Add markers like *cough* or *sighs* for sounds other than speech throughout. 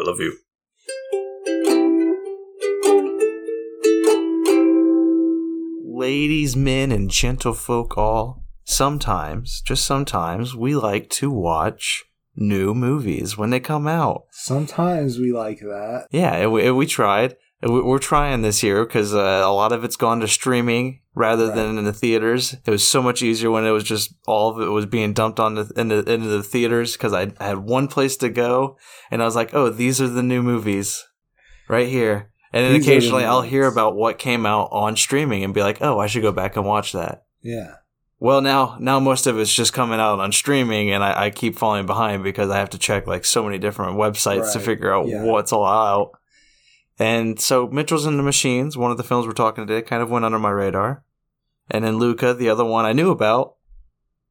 I love you. Ladies, men, and gentlefolk all, sometimes, just sometimes, we like to watch new movies when they come out. Sometimes we like that. Yeah, we, we tried. We're trying this year because uh, a lot of it's gone to streaming rather right. than in the theaters. It was so much easier when it was just all of it was being dumped on the, in the, into the theaters because I had one place to go and I was like, oh, these are the new movies right here. And then these occasionally I'll hear about what came out on streaming and be like, oh, I should go back and watch that. Yeah. Well, now now most of it's just coming out on streaming, and I, I keep falling behind because I have to check like so many different websites right. to figure out yeah. what's all out. And so Mitchell's and the Machines, one of the films we're talking today, kind of went under my radar. And then Luca, the other one I knew about,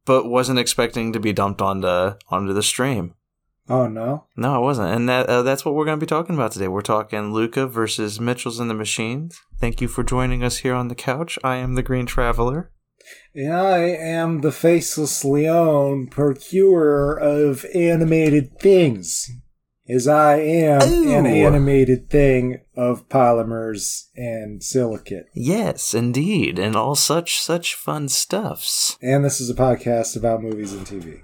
but wasn't expecting to be dumped onto onto the stream. Oh no, no, I wasn't, and that uh, that's what we're going to be talking about today. We're talking Luca versus Mitchell's and the Machines. Thank you for joining us here on the couch. I am the Green Traveler. And I am the Faceless Leon, procurer of animated things as I am Ooh. an animated thing of polymers and silicate. Yes, indeed, and all such such fun stuffs. And this is a podcast about movies and TV.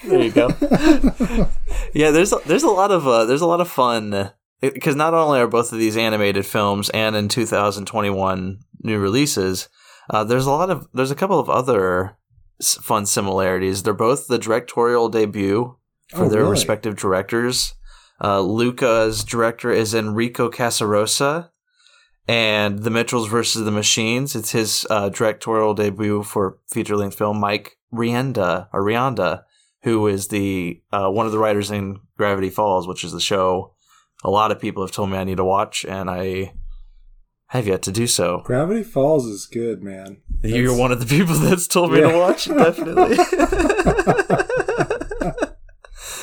*laughs* there you go. *laughs* yeah, there's a, there's a lot of uh, there's a lot of fun because not only are both of these animated films and in 2021 new releases, uh, there's a lot of there's a couple of other fun similarities. They're both the directorial debut for oh, their really? respective directors. Uh, Luca's director is Enrico Casarosa, and The Mitchells versus the Machines. It's his uh, directorial debut for feature length film. Mike Rienda or Rianda, who is the uh, one of the writers in Gravity Falls, which is the show a lot of people have told me I need to watch, and I have yet to do so. Gravity Falls is good, man. That's... You're one of the people *laughs* that's told me yeah. to watch it, definitely. *laughs*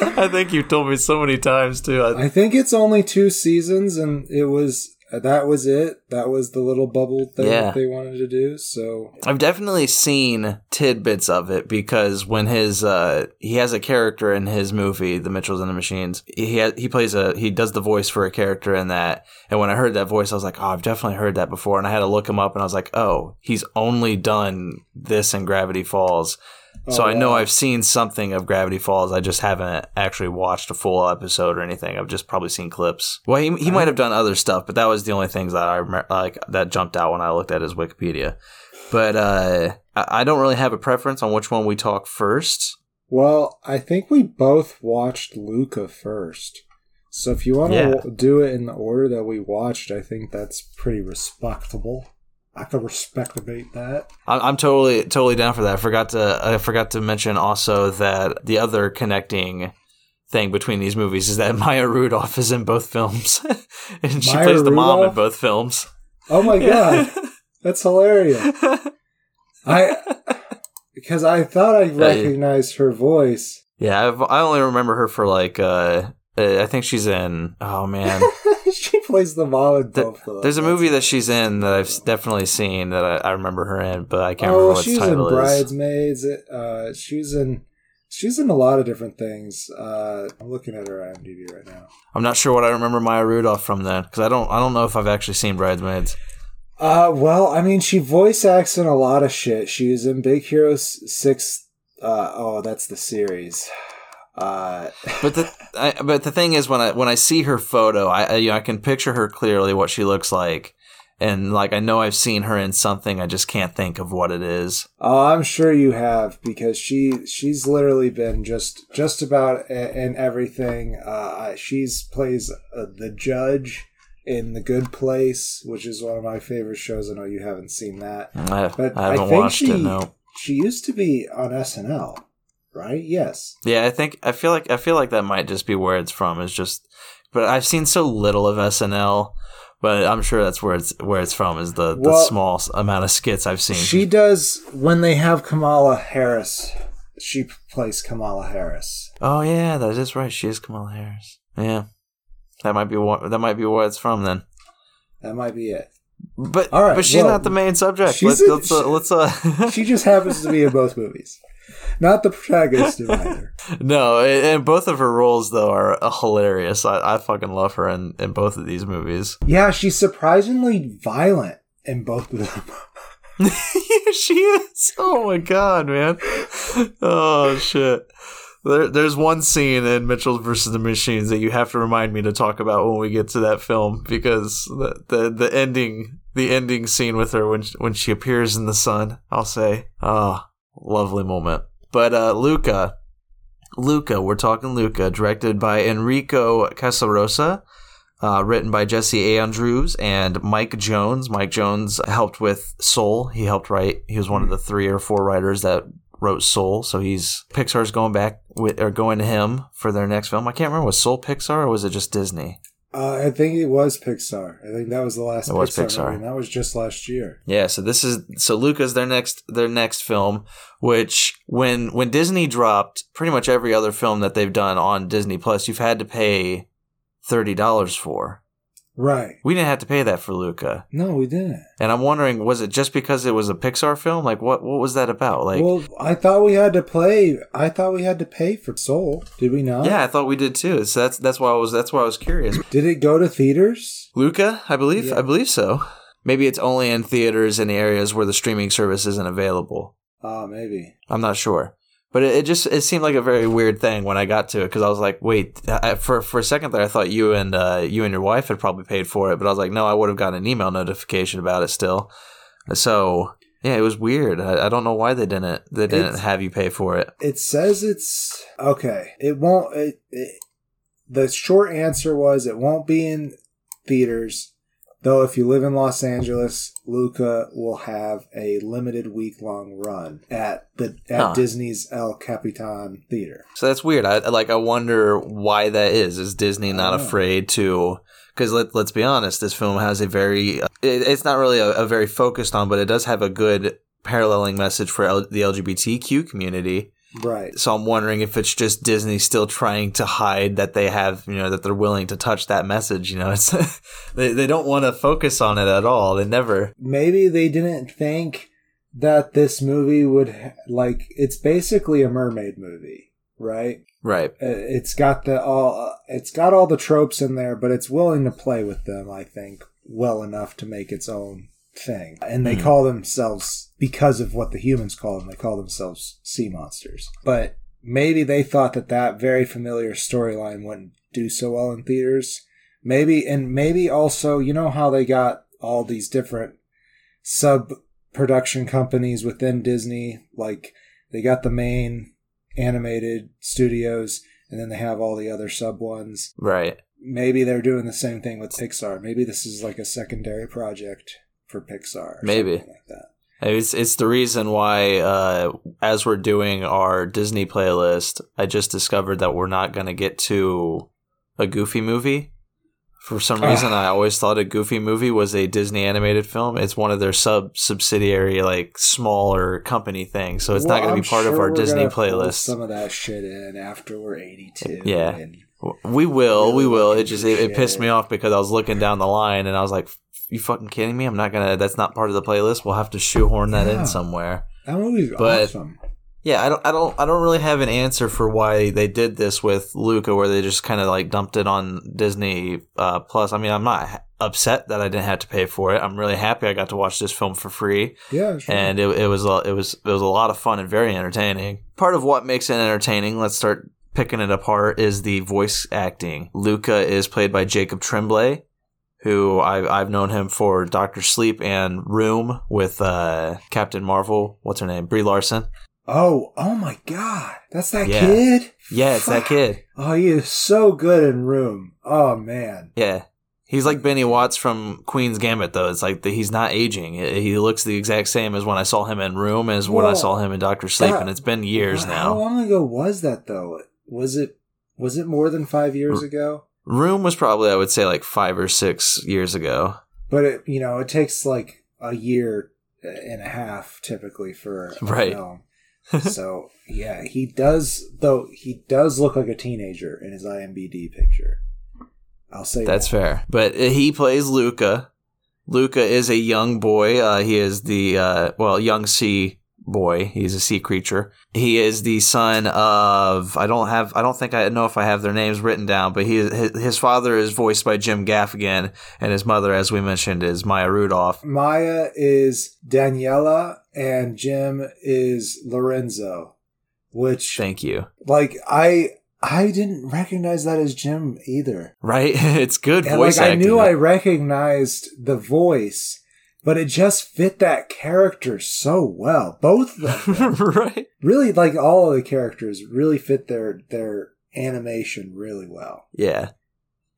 I think you told me so many times too. I, I think it's only two seasons, and it was that was it. That was the little bubble thing yeah. that they wanted to do. So I've definitely seen tidbits of it because when his uh, he has a character in his movie, The Mitchells and the Machines. He ha- he plays a he does the voice for a character in that. And when I heard that voice, I was like, oh, I've definitely heard that before. And I had to look him up, and I was like, oh, he's only done this in Gravity Falls so I know I've seen something of Gravity Falls. I just haven't actually watched a full episode or anything. I've just probably seen clips. Well, he, he might have done other stuff, but that was the only things that I remember, like that jumped out when I looked at his Wikipedia. But uh, I don't really have a preference on which one we talk first. Well, I think we both watched Luca first. So if you want to yeah. do it in the order that we watched, I think that's pretty respectable. I could respectabate that. I'm totally totally down for that. I forgot to I forgot to mention also that the other connecting thing between these movies is that *laughs* Maya Rudolph is in both films, *laughs* and she Maya plays the Rudolph? mom in both films. Oh my god, that's hilarious! *laughs* I because I thought I recognized her voice. Yeah, I've, i only remember her for like uh, I think she's in. Oh man, *laughs* she plays the mom in both. The, there's a movie that she's in that I've definitely seen that I, I remember her in, but I can't oh, remember what she's title in Bridesmaids. Uh, she's in. She's in a lot of different things. Uh, I'm looking at her IMDb right now. I'm not sure what I remember Maya Rudolph from then because I don't. I don't know if I've actually seen Bridesmaids. Uh, well, I mean, she voice acts in a lot of shit. She was in Big Hero Six. Uh, oh, that's the series. Uh, but the I, but the thing is when I when I see her photo, I you know, I can picture her clearly what she looks like, and like I know I've seen her in something. I just can't think of what it is. Oh, I'm sure you have because she she's literally been just just about in everything. Uh, she's plays uh, the judge in The Good Place, which is one of my favorite shows. I know you haven't seen that, I, but I haven't I watched she, it. No, she used to be on SNL right? Yes. Yeah, I think I feel like I feel like that might just be where it's from. Is just, but I've seen so little of SNL, but I'm sure that's where it's where it's from. Is the the small amount of skits I've seen. She does when they have Kamala Harris. She plays Kamala Harris. Oh yeah, that is right. She is Kamala Harris. Yeah, that might be what that might be where it's from then. That might be it. But All right, but she's well, not the main subject. Let's a- let's, uh, let's uh *laughs* She just happens to be in both movies. Not the protagonist of either. *laughs* no, and both of her roles though are uh, hilarious. I, I fucking love her in, in both of these movies. *laughs* Yeah, she's surprisingly violent in both of them. yeah, she is. Oh my god, man. Oh shit. There, there's one scene in Mitchell versus the Machines that you have to remind me to talk about when we get to that film because the the, the ending the ending scene with her when she, when she appears in the sun, I'll say, oh, lovely moment. But uh, Luca, Luca, we're talking Luca, directed by Enrico Casarosa, uh, written by Jesse A. Andrews and Mike Jones. Mike Jones helped with Soul. He helped write. He was one of the three or four writers that wrote Soul. So he's Pixar's going back with or going to him for their next film. I can't remember was Soul Pixar or was it just Disney? Uh, I think it was Pixar. I think that was the last It was Pixar, Pixar. movie, and that was just last year. Yeah, so this is so Luca's their next their next film, which when when Disney dropped pretty much every other film that they've done on Disney Plus, you've had to pay thirty dollars for. Right. We didn't have to pay that for Luca. No, we didn't. And I'm wondering, was it just because it was a Pixar film? Like what what was that about? Like well, I thought we had to play. I thought we had to pay for Soul. Did we not? Yeah, I thought we did too. So that's that's why I was that's why I was curious. Did it go to theaters? Luca, I believe Yeah. I believe so. Maybe it's only in theaters in the areas where the streaming service isn't available. Ah, maybe. I'm not sure. But it, it just it seemed like a very weird thing when I got to it because I was like, wait, I, for for a second there I thought you and uh, you and your wife had probably paid for it, but I was like, no, I would have gotten an email notification about it still. So yeah, it was weird. I, I don't know why they didn't they didn't It's- have you pay for it. It says it's okay. It won't. It, it, the short answer was it won't be in theaters. Though, if you live in Los Angeles, Luca will have a limited week long run at the at Huh. Disney's El Capitan Theater. So that's weird. I like I wonder why that is. Is Disney not I don't know. afraid to? Because let let's be honest, this film has a very. Uh, it, it's not really a, a very focused on, but it does have a good paralleling message for L, the LGBTQ community. Right. So I'm wondering if it's just Disney still trying to hide that they have, you know, that they're willing to touch that message. You know, *laughs* it's they they don't want to focus on it at all. They never. Maybe they didn't think that this movie would like. It's basically a mermaid movie, right? Right. Uh, it's got the all it's got all the tropes in there but it's willing to play with them i think well enough to make its own thing. And they Hmm. call themselves because of what the humans call them they call themselves sea monsters. But maybe they thought that that very familiar storyline wouldn't do so well in theaters. Maybe and maybe also you know how they got all these different sub production companies within disney? Like they got the main animated studios and then they have all the other sub ones. Right. maybe they're doing the same thing with pixar. Maybe this is like a secondary project for pixar Maybe. like that It's it's the reason why uh, as we're doing our Disney playlist, I just discovered that we're not going to get to a Goofy movie. For some reason, I always thought a Goofy movie was a Disney animated film. It's one of their sub subsidiary, like smaller company things, so it's not going to be part of our Disney playlist. some of that shit in after we're 82 Yeah. and We will, we will. It just it, it pissed me off because I was looking down the line and I was like, "You fucking kidding me? I'm not gonna. That's not part of the playlist. We'll have to shoehorn that Yeah. in somewhere." that movie's But- awesome Yeah, I don't, I don't, I don't really have an answer for why they did this with Luca, where they just kind of like dumped it on Disney uh, Plus. I mean, I'm not upset that I didn't have to pay for it. I'm really happy I got to watch this film for free, yeah sure. and it, it was, a, it was, it was a lot of fun and very entertaining. Part of what makes it entertaining, let's start picking it apart, is the voice acting. Luca is played by Jacob Tremblay. Who I've, I've known him for Doctor Sleep and Room with uh, Captain Marvel. What's her name? Brie Larson. oh oh my god that's that Yeah. kid Yeah, it's that kid. oh he is so good in room oh man Yeah. He's like Benny Watts from Queen's Gambit, though. It's like the, he's not aging. He looks the exact same as when I saw him in Room, as when I saw him in Doctor Sleep, that- and it's been years How now. How long ago was that though? Was it was it more than five years ago? Room was probably, I would say, like five or six years ago. But it, you know, it takes like a year and a half typically for a Right. film. so yeah, he does. Though he does look like a teenager in his IMBD picture. I'll say That's that. fair. But he plays Luca, Luca is a young boy. Uh, he is the uh, well, young sea boy. He's a sea creature. He is the son of I don't have I don't think I know if I have their names written down, but he his, his father is voiced by Jim Gaffigan, and his mother, as we mentioned, is Maya Rudolph. Maya is Daniela, and Jim is Lorenzo. Which Thank you. like I I didn't recognize that as Jim either. Right? *laughs* it's good And voice like I knew I recognized the voice, but it just fit that character so well. Both of *laughs* them. right. really like all of the characters really fit their their animation really well. Yeah.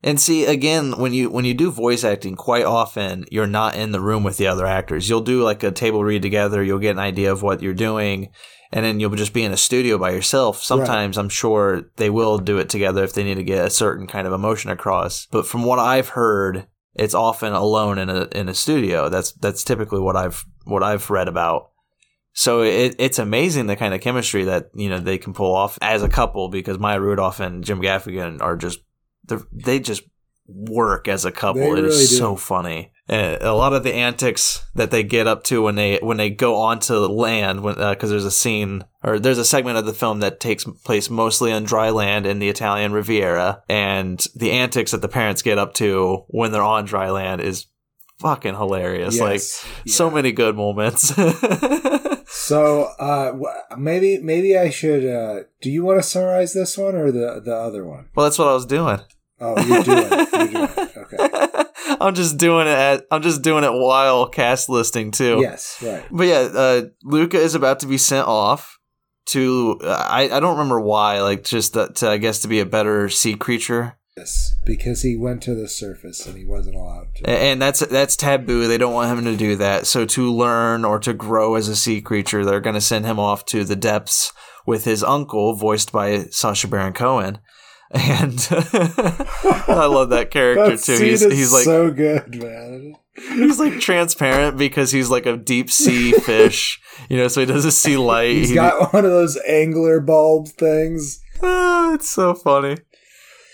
And see again when you when you do voice acting quite often you're not in the room with the other actors. You'll do like a table read together, you'll get an idea of what you're doing and then you'll just be in a studio by yourself. Sometimes I'm sure they will do it together if they need to get a certain kind of emotion across. But from what I've heard, it's often alone in a in a studio. That's that's typically what I've what I've read about. So it, it's amazing the kind of chemistry that you know they can pull off as a couple because Maya Rudolph and Jim Gaffigan are just they just work as a couple. They It is really do. so funny. Uh, a lot of the antics that they get up to when they when they go onto land, because there's a scene or there's a segment of the film that takes place mostly on dry land in the Italian Riviera, and the antics that the parents get up to when they're on dry land is fucking hilarious. Like Yes. so many good moments. *laughs* So uh maybe maybe I should uh do you want to summarize this one or the the other one? well, that's what I was doing. Oh, you're doing it. You're doing it. *laughs* Okay. I'm just doing it. At, I'm just doing it while cast listing too. Yes, right. But yeah, uh, Luca is about to be sent off to. Uh, I I don't remember why. Like just that, to, I guess to be a better sea creature, Yes, because he went to the surface and he wasn't allowed to. and that's that's taboo. They don't want him to do that. So to learn or to grow as a sea creature, they're going to send him off to the depths with his uncle, voiced by Sacha Baron Cohen. And *laughs* I love that character That too. He's he's like so good, man. he's like transparent because he's like a deep sea *laughs* fish, you know, so he doesn't see light. He's He- got one of those angler bulb things. Ah, it's so funny.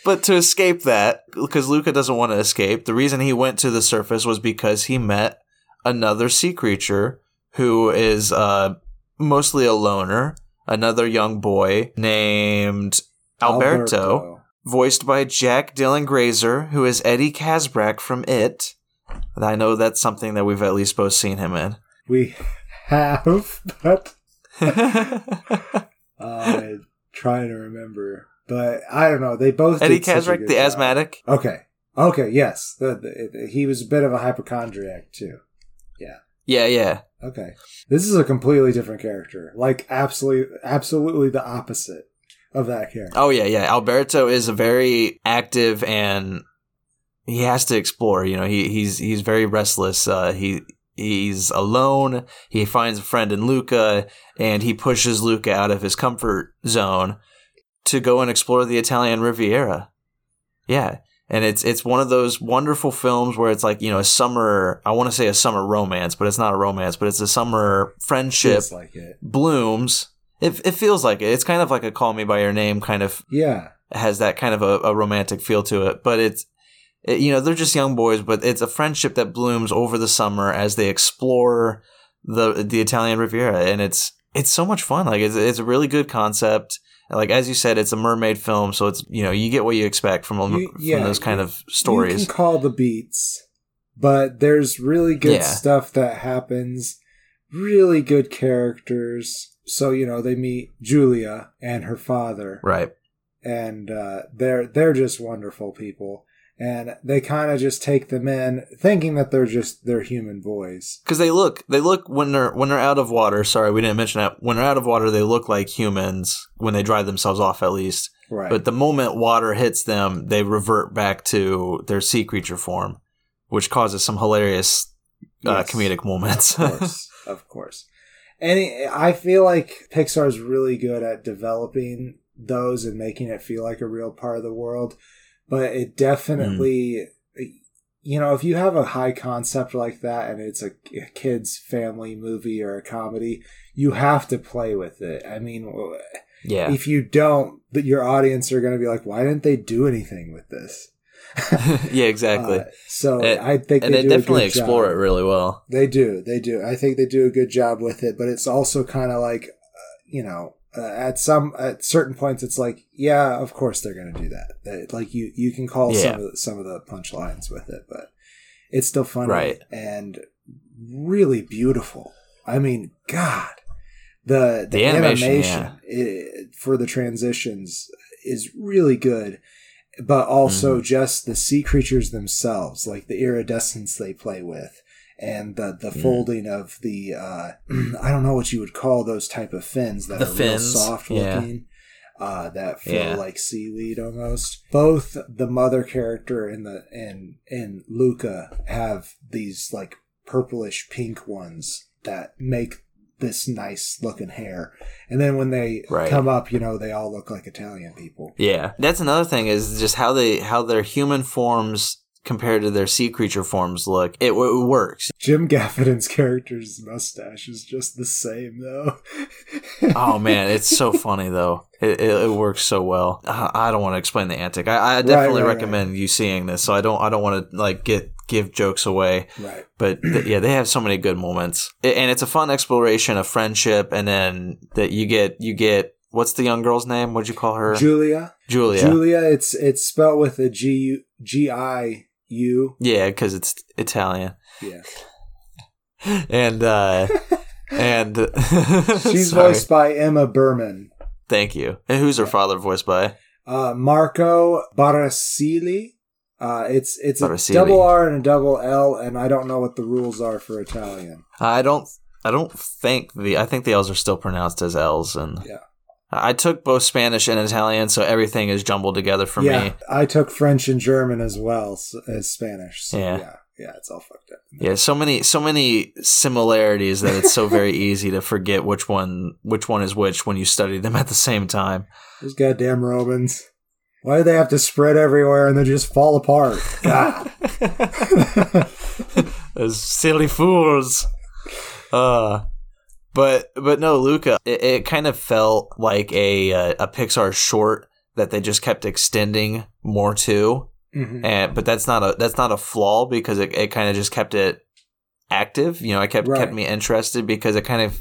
But to escape that, because Luca doesn't want to escape, the reason he went to the surface was because he met another sea creature who is uh, mostly a loner, another young boy named Alberto, voiced by Jack Dylan Grazer, who is Eddie Kaspbrak from It. And I know that's something that we've at least both seen him in. We have, but *laughs* I'm trying to remember. But I don't know. They both Eddie Kaspbrak, the job. asthmatic. Okay. Okay. Yes. The, the, he was a bit of a hypochondriac too. Yeah. Yeah, yeah. Okay. This is a completely different character. Like absolutely, absolutely the opposite of that character. Oh yeah, yeah. Alberto is a very active and he has to explore. You know, he he's he's very restless. Uh, he he's alone. He finds a friend in Luca, and he pushes Luca out of his comfort zone to go and explore the Italian Riviera. Yeah. And it's it's one of those wonderful films where it's like you know a summer I want to say a summer romance but it's not a romance but it's a summer friendship like it. blooms it, it feels like it it's kind of like a call me by your name kind of Yeah. has that kind of a, a romantic feel to it. But it's, it, you know, they're just young boys, but it's a friendship that blooms over the summer as they explore the the Italian Riviera, and it's it's so much fun. Like it's it's a really good concept. Like as you said, it's a mermaid film, so it's you know you get what you expect from a- You- from those kind you- of stories. You can call the beats, but there's really good Yeah. stuff that happens. Really good characters. So you know they meet Giulia and her father, Right. and uh, they're they're just wonderful people, and they kind of just take them in, thinking that they're just they're human boys. Because they look, they look when they're when they're out of water. Sorry, we didn't mention that. When they're out of water, they look like humans when they dry themselves off, at least. Right. But the moment water hits them, they revert back to their sea creature form, which causes some hilarious uh, Yes. comedic moments. of course, *laughs* of course. And I feel like Pixar's really good at developing those and making it feel like a real part of the world. But it definitely, you know, if you have a high concept like that and it's a, a kid's family movie or a comedy, you have to play with it. I mean, yeah. if you don't, your audience are going to be like, why didn't they do anything with this? *laughs* yeah, exactly. Uh, so And- I think and they, they definitely explore job. it really well. They do, they do. I think they do a good job with it, but it's also kind of like, uh, you know, uh, at some at certain points, it's like, yeah, of course they're going to do that. Like you, you can call Yeah. some of the, some of the punchlines with it, but it's still funny Right. and really beautiful. I mean, God, the the, The animation, animation, i- for the transitions is really good, but also Mm-hmm. just the sea creatures themselves, like the iridescence they play with, and the the Mm. folding of the uh, *clears throat* I don't know what you would call those type of fins that The are fins, real soft yeah. looking. Uh, that feel Yeah. like seaweed almost. Both the mother character and the and and Luca have these like purplish pink ones that make this nice looking hair. And then when they Right. come up, you know, they all look like Italian people. Yeah, that's another thing is just how they how their human forms compared to their sea creature forms look. It, it works. Jim Gaffigan's character's mustache is just the same though. *laughs* Oh man, it's so funny though. It, it, it works so well. I don't want to explain the antic. I, I definitely right, recommend you seeing this. So I don't I don't want to like get give jokes away. right. But th- yeah, they have so many good moments, and it's a fun exploration of friendship. And then that you get you get what's the young girl's name? What'd you call her? Giulia. Giulia. Giulia, it's it's spelled with a G U G I U. Yeah, because it's Italian. Yeah. *laughs* and uh *laughs* and *laughs* She's sorry. voiced by Emma Berman. Thank you. And who's her father voiced by? Uh, Marco Barricelli. Uh, it's it's a double R and a double L, and I don't know what the rules are for Italian. I don't. I don't think the. I think the L's are still pronounced as L's, and Yeah. I took both Spanish and Italian, so everything is jumbled together for yeah, me. I took French and German as well s- as Spanish. So Yeah. yeah, yeah, it's all fucked up. Yeah, so many, so many similarities that it's so *laughs* very easy to forget which one, which one is which when you study them at the same time. Those goddamn Romans. Why do they have to spread everywhere and then just fall apart? God. *laughs* *laughs* Those silly fools. Uh, but but no, Luca. It, it kind of felt like a uh, a Pixar short that they just kept extending more to, Mhm. and but that's not a that's not a flaw because it, it kind of just kept it active. You know, it kept Right. kept me interested because it kind of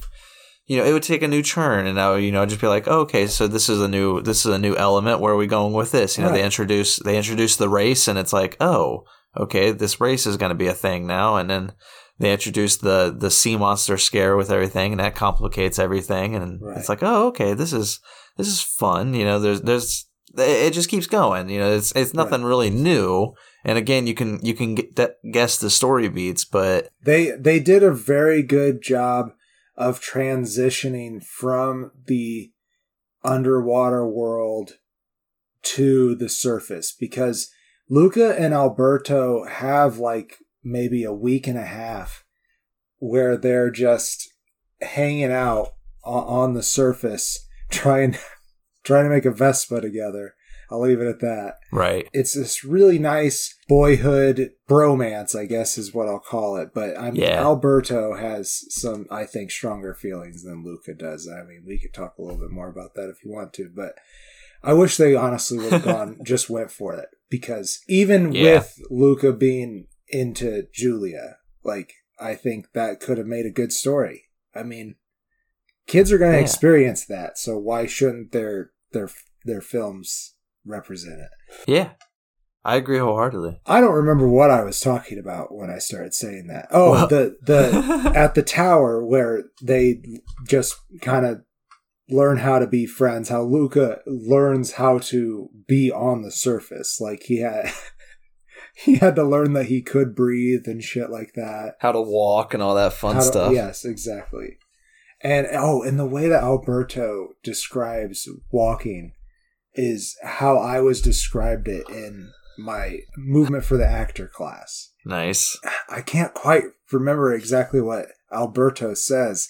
you know it would take a new turn, and I would, you know just be like, oh, okay, so this is a new this is a new element. Where are we going with this? You know, they introduce they introduce the race, and it's like, oh, okay, this race is going to be a thing now, and then they introduce the the sea monster scare with everything, and that complicates everything, and Right. it's like, oh, okay, this is this is fun. You know, there's there's it just keeps going. You know, it's it's nothing really new. And again, you can you can get, guess the story beats, but They they did a very good job of transitioning from the underwater world to the surface because Luca and Alberto have like maybe a week and a half where they're just hanging out on the surface *laughs* trying trying to make a Vespa together. I'll leave it at that right, it's this really nice boyhood bromance, I guess is what I'll call it. But I'm Yeah. Alberto has some, I think, stronger feelings than Luca does. I mean, we could talk a little bit more about that if you want to, but I wish they honestly would have gone, *laughs* just went for it because even Yeah. with Luca being into Giulia, like I think that could have made a good story. I mean, kids are going to Yeah. experience that, so why shouldn't their their their films represent it? yeah, I agree wholeheartedly. I don't remember what I was talking about when I started saying that. Oh, Well- the the *laughs* at the tower where they just kind of learn how to be friends. How Luca learns how to be on the surface, like he had *laughs* he had to learn that he could breathe and shit like that. How to walk and all that fun to- stuff. yes, exactly. And oh, and the way that Alberto describes walking is how I was described it in my movement for the actor class. Nice. I can't quite remember exactly what Alberto says,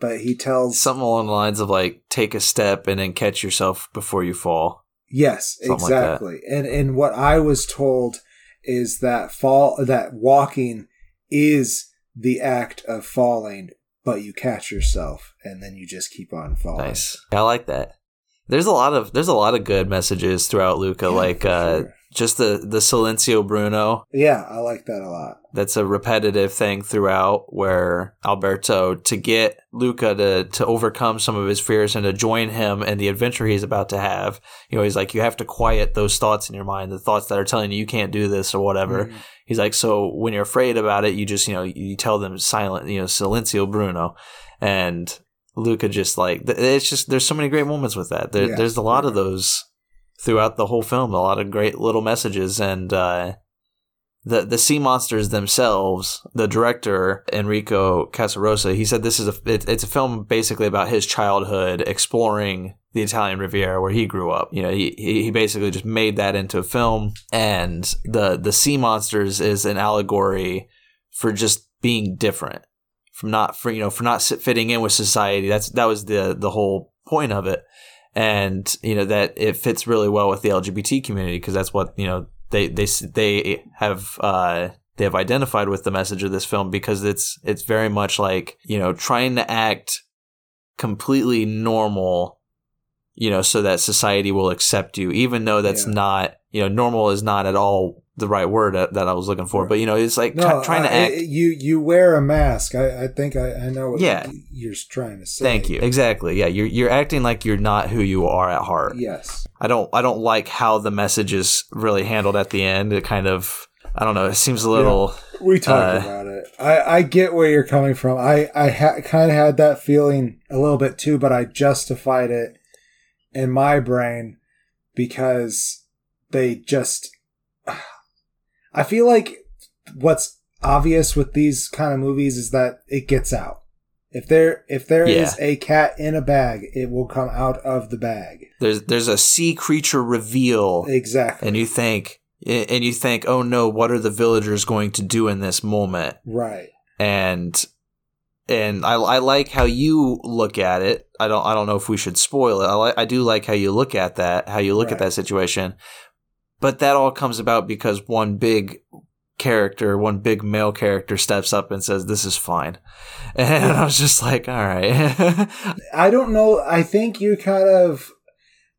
but he tells Something along the lines of like take a step and then catch yourself before you fall. yes, Something like exactly. and and what I was told is that fall that walking is the act of falling, but you catch yourself and then you just keep on falling. Nice. I like that. There's a lot of there's a lot of good messages throughout Luca. Yeah, like uh, sure. just the the silenzio Bruno. Yeah, I like that a lot. That's a repetitive thing throughout, where Alberto to get Luca to to overcome some of his fears and to join him in the adventure he's about to have. You know, he's like, you have to quiet those thoughts in your mind, the thoughts that are telling you you can't do this or whatever. Mhm. He's like, so when you're afraid about it, you just you know you tell them silent, you know, silenzio Bruno, and Luca just like it's just there's so many great moments with that. There, Yeah. There's a lot of those throughout the whole film. A lot of great little messages and uh, the the sea monsters themselves. The director Enrico Casarosa he said this is a it, it's a film basically about his childhood exploring the Italian Riviera where he grew up. You know, he he he basically just made that into a film, and the the sea monsters is an allegory for just being different from not for you know for not fitting in with society. That's that was the the whole point of it, and you know that it fits really well with the LGBT community because that's what you know they they they have uh, they have identified with the message of this film because it's it's very much like you know trying to act completely normal you know so that society will accept you even though that's Yeah. not you know normal is not at all the right word that, I was looking for Right. but you know it's like No, try- trying to I- act you you wear a mask. I, I think I, I know what Yeah. you're trying to say. Thank you. Exactly. Yeah, you're you're acting like you're not who you are at heart. Yes. I don't I don't like how the message is really handled at the end. It kind of I don't know. It seems a little We talked Uh, about it. I, I get where you're coming from. I, I ha- kind of had that feeling a little bit too, but I justified it in my brain because they just. I feel like what's obvious with these kind of movies is that it gets out. If there if there is Yeah. a cat in a bag, it will come out of the bag. there's there's a sea creature reveal, Exactly. and you think and you think, oh no, what are the villagers going to do in this moment? right. And and I, I like how you look at it. I don't I don't know if we should spoil it. I like I do like how you look at that, how you look at that situation. But that all comes about because one big character, one big male character steps up and says, "This is fine," *laughs* and I was just like, "All right." *laughs* I don't know. I think you're kind of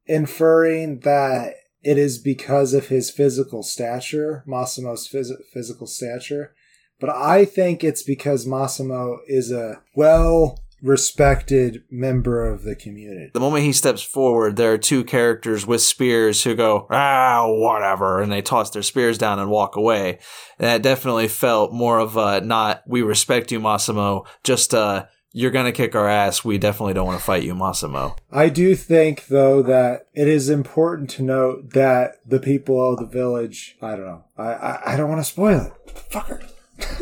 inferring that it is because of his physical stature, Massimo's phys- physical stature. But I think it's because Massimo is a well respected member of the community. the moment he steps forward, there are two characters with spears who go, ah, whatever, and they toss their spears down and walk away. And that definitely felt more of a not, we respect you, Massimo, just, uh, you're gonna kick our ass. We definitely don't want to fight you, Massimo. I do think, though, that it is important to note that the people of the village, I don't know, I, I, I don't want to spoil it. Fucker.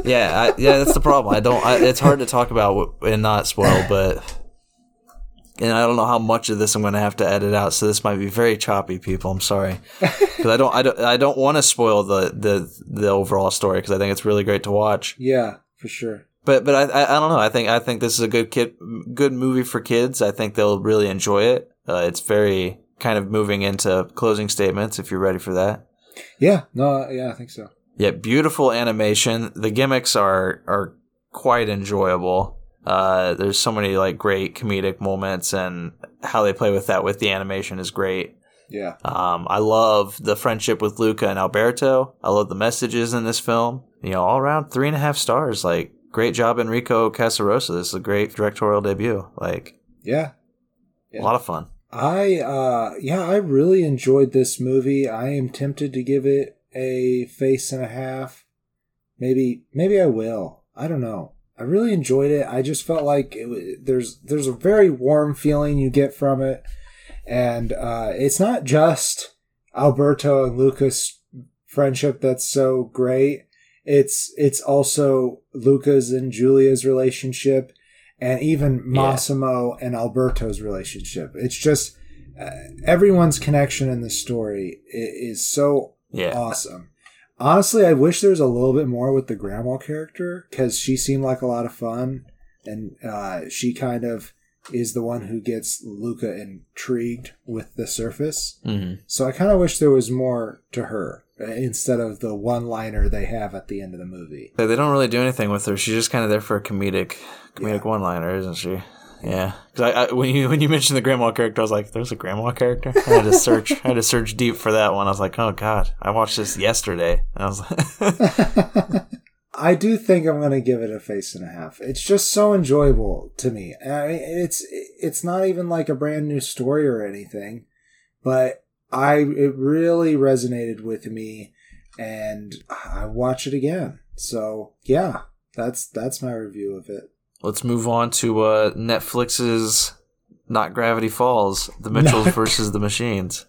Yeah, I, yeah, that's the problem. I don't. I, it's hard to talk about and not spoil, but and I don't know how much of this I'm going to have to edit out. So this might be very choppy, people. I'm sorry *laughs* because I don't. I don't. I don't want to spoil the the the overall story because I think it's really great to watch. Yeah, for sure. But but I, I I don't know. I think I think this is a good kid good movie for kids. I think they'll really enjoy it. Uh, it's very kind of moving into closing statements. If you're ready for that. Yeah, no, yeah, I think so. Yeah, beautiful animation. The gimmicks are are quite enjoyable. Uh, there's so many like great comedic moments, and how they play with that with the animation is great. Yeah. Um, I love the friendship with Luca and Alberto. I love the messages in this film. You know, all around three and a half stars. Like, great job, Enrico Casarosa. This is a great directorial debut. Like, Yeah. Yeah. a lot of fun. I uh yeah, I really enjoyed this movie. I am tempted to give it a face and a half. Maybe maybe I will. I don't know. I really enjoyed it. I just felt like it, there's there's a very warm feeling you get from it, and uh, it's not just Alberto and Lucas friendship that's so great. It's it's also Lucas and Giulia's relationship, and even Massimo and Alberto's relationship. It's just uh, everyone's connection in the story is so Yeah. awesome. Honestly, I wish there was a little bit more with the grandma character because she seemed like a lot of fun, and uh, she kind of is the one who gets Luca intrigued with the surface. hmm So I kind of wish there was more to her uh, instead of the one-liner they have at the end of the movie. They don't really do anything with her. She's just kind of there for a comedic, comedic Yeah. one-liner, isn't she? Yeah, because I, I, when you when you mentioned the grandma character, I was like, "There's a grandma character." I had to search. I had to search deep for that one. I was like, "Oh God, I watched this yesterday." And I was like, *laughs* I do think I'm gonna give it a face and a half. It's just so enjoyable to me. I mean, it's it's not even like a brand new story or anything, but I it really resonated with me, and I watch it again. So yeah, that's that's my review of it. Let's move on to uh, Netflix's Not Gravity Falls: The Mitchells *laughs* versus the Machines.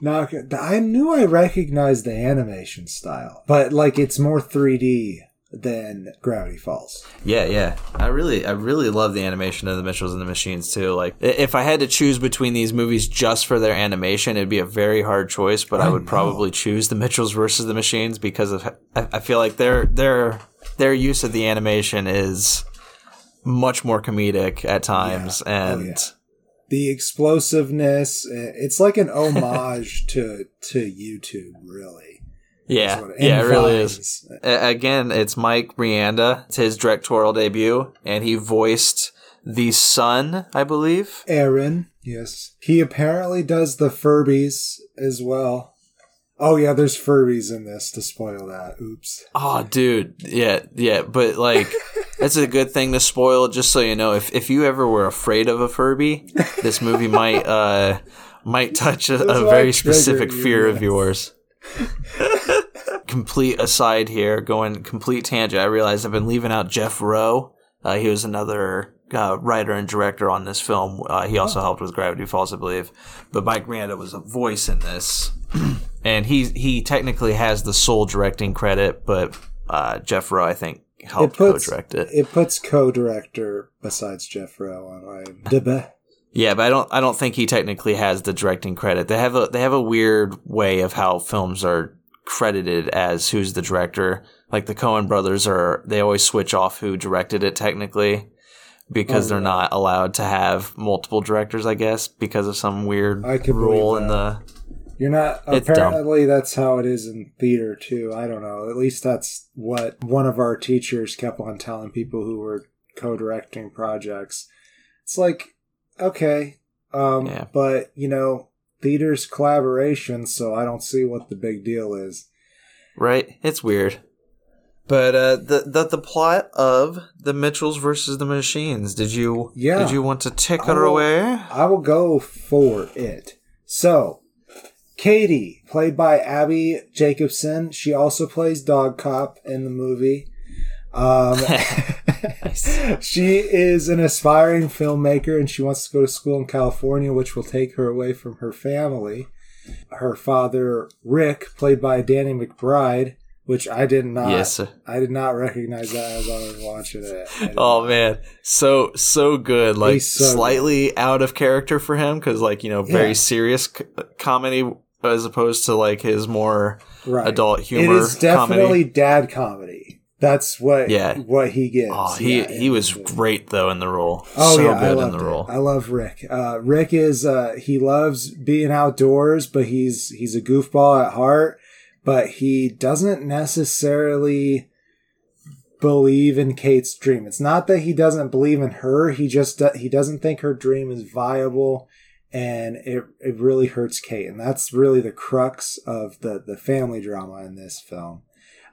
Now I knew I recognized the animation style, but like it's more 3D than Gravity Falls. Yeah, yeah. I really, I really love the animation of the Mitchells and the Machines too. Like, if I had to choose between these movies just for their animation, it'd be a very hard choice. But I, I would know. probably choose the Mitchells versus the Machines because of I, I feel like their their their use of the animation is much more comedic at times, Oh, and yeah. The explosiveness, it's like an homage *laughs* to to YouTube, really. yeah, what- yeah, it really is. Again, it's Mike Rianda. It's his directorial debut, and he voiced the son, I believe. Aaron, yes. He apparently does the Furbies as well. Oh yeah, there's Furbies in this to spoil that. Oops. Oh, dude, yeah, yeah, but like, *laughs* that's a good thing to spoil. Just so you know, if if you ever were afraid of a Furby, this movie might uh might touch a, a very specific you, fear of yours. complete aside here, going complete tangent. I realized I've been leaving out Jeff Rowe. Uh, he was another uh, writer and director on this film. Uh, he also helped with Gravity Falls, I believe. But Mike Rianda was a voice in this, and he he technically has the sole directing credit, but uh, Jeff Rowe, I think, helped puts- co-direct it. It puts co-director besides Jeff Rowe on IMDb. Yeah, but I don't I don't think he technically has the directing credit. They have a they have a weird way of how films are credited as who's the director. Like the Coen brothers are they always switch off who directed it technically because Oh, they're yeah. not allowed to have multiple directors, I guess, because of some weird rule in the You're not. It's dumb. apparently, that's how it is in theater too. I don't know. At least that's what one of our teachers kept on telling people who were co-directing projects. It's like, okay, um, Yeah. but you know, theater's collaboration, so I don't see what the big deal is. right. It's weird. But uh, the, the the plot of the Mitchells versus the Machines. Did you Yeah. Did you want to tick it away? I will go for it. So, Katie, played by Abbi Jacobson, she also plays Dog Cop in the movie. Um, *laughs* *laughs* she is an aspiring filmmaker and she wants to go to school in California, which will take her away from her family. Her father, Rick, played by Danny McBride, which I did not, Yes. sir. I did not recognize that as I was watching it. *laughs* Oh man, so so good. Like so slightly out of character for him because like you know very Yeah. serious c- comedy as opposed to like his more right. adult humor It is definitely comedy. dad comedy. That's what Yeah. what he gets. Oh, he yeah, he was great though in the role. Oh so yeah, I good in loved the it. I love Rick. Uh, Rick is uh, he loves being outdoors, but he's he's a goofball at heart. But he doesn't necessarily believe in Kate's dream. It's not that he doesn't believe in her. He just he doesn't think her dream is viable, and it it really hurts Kate. And that's really the crux of the the family drama in this film.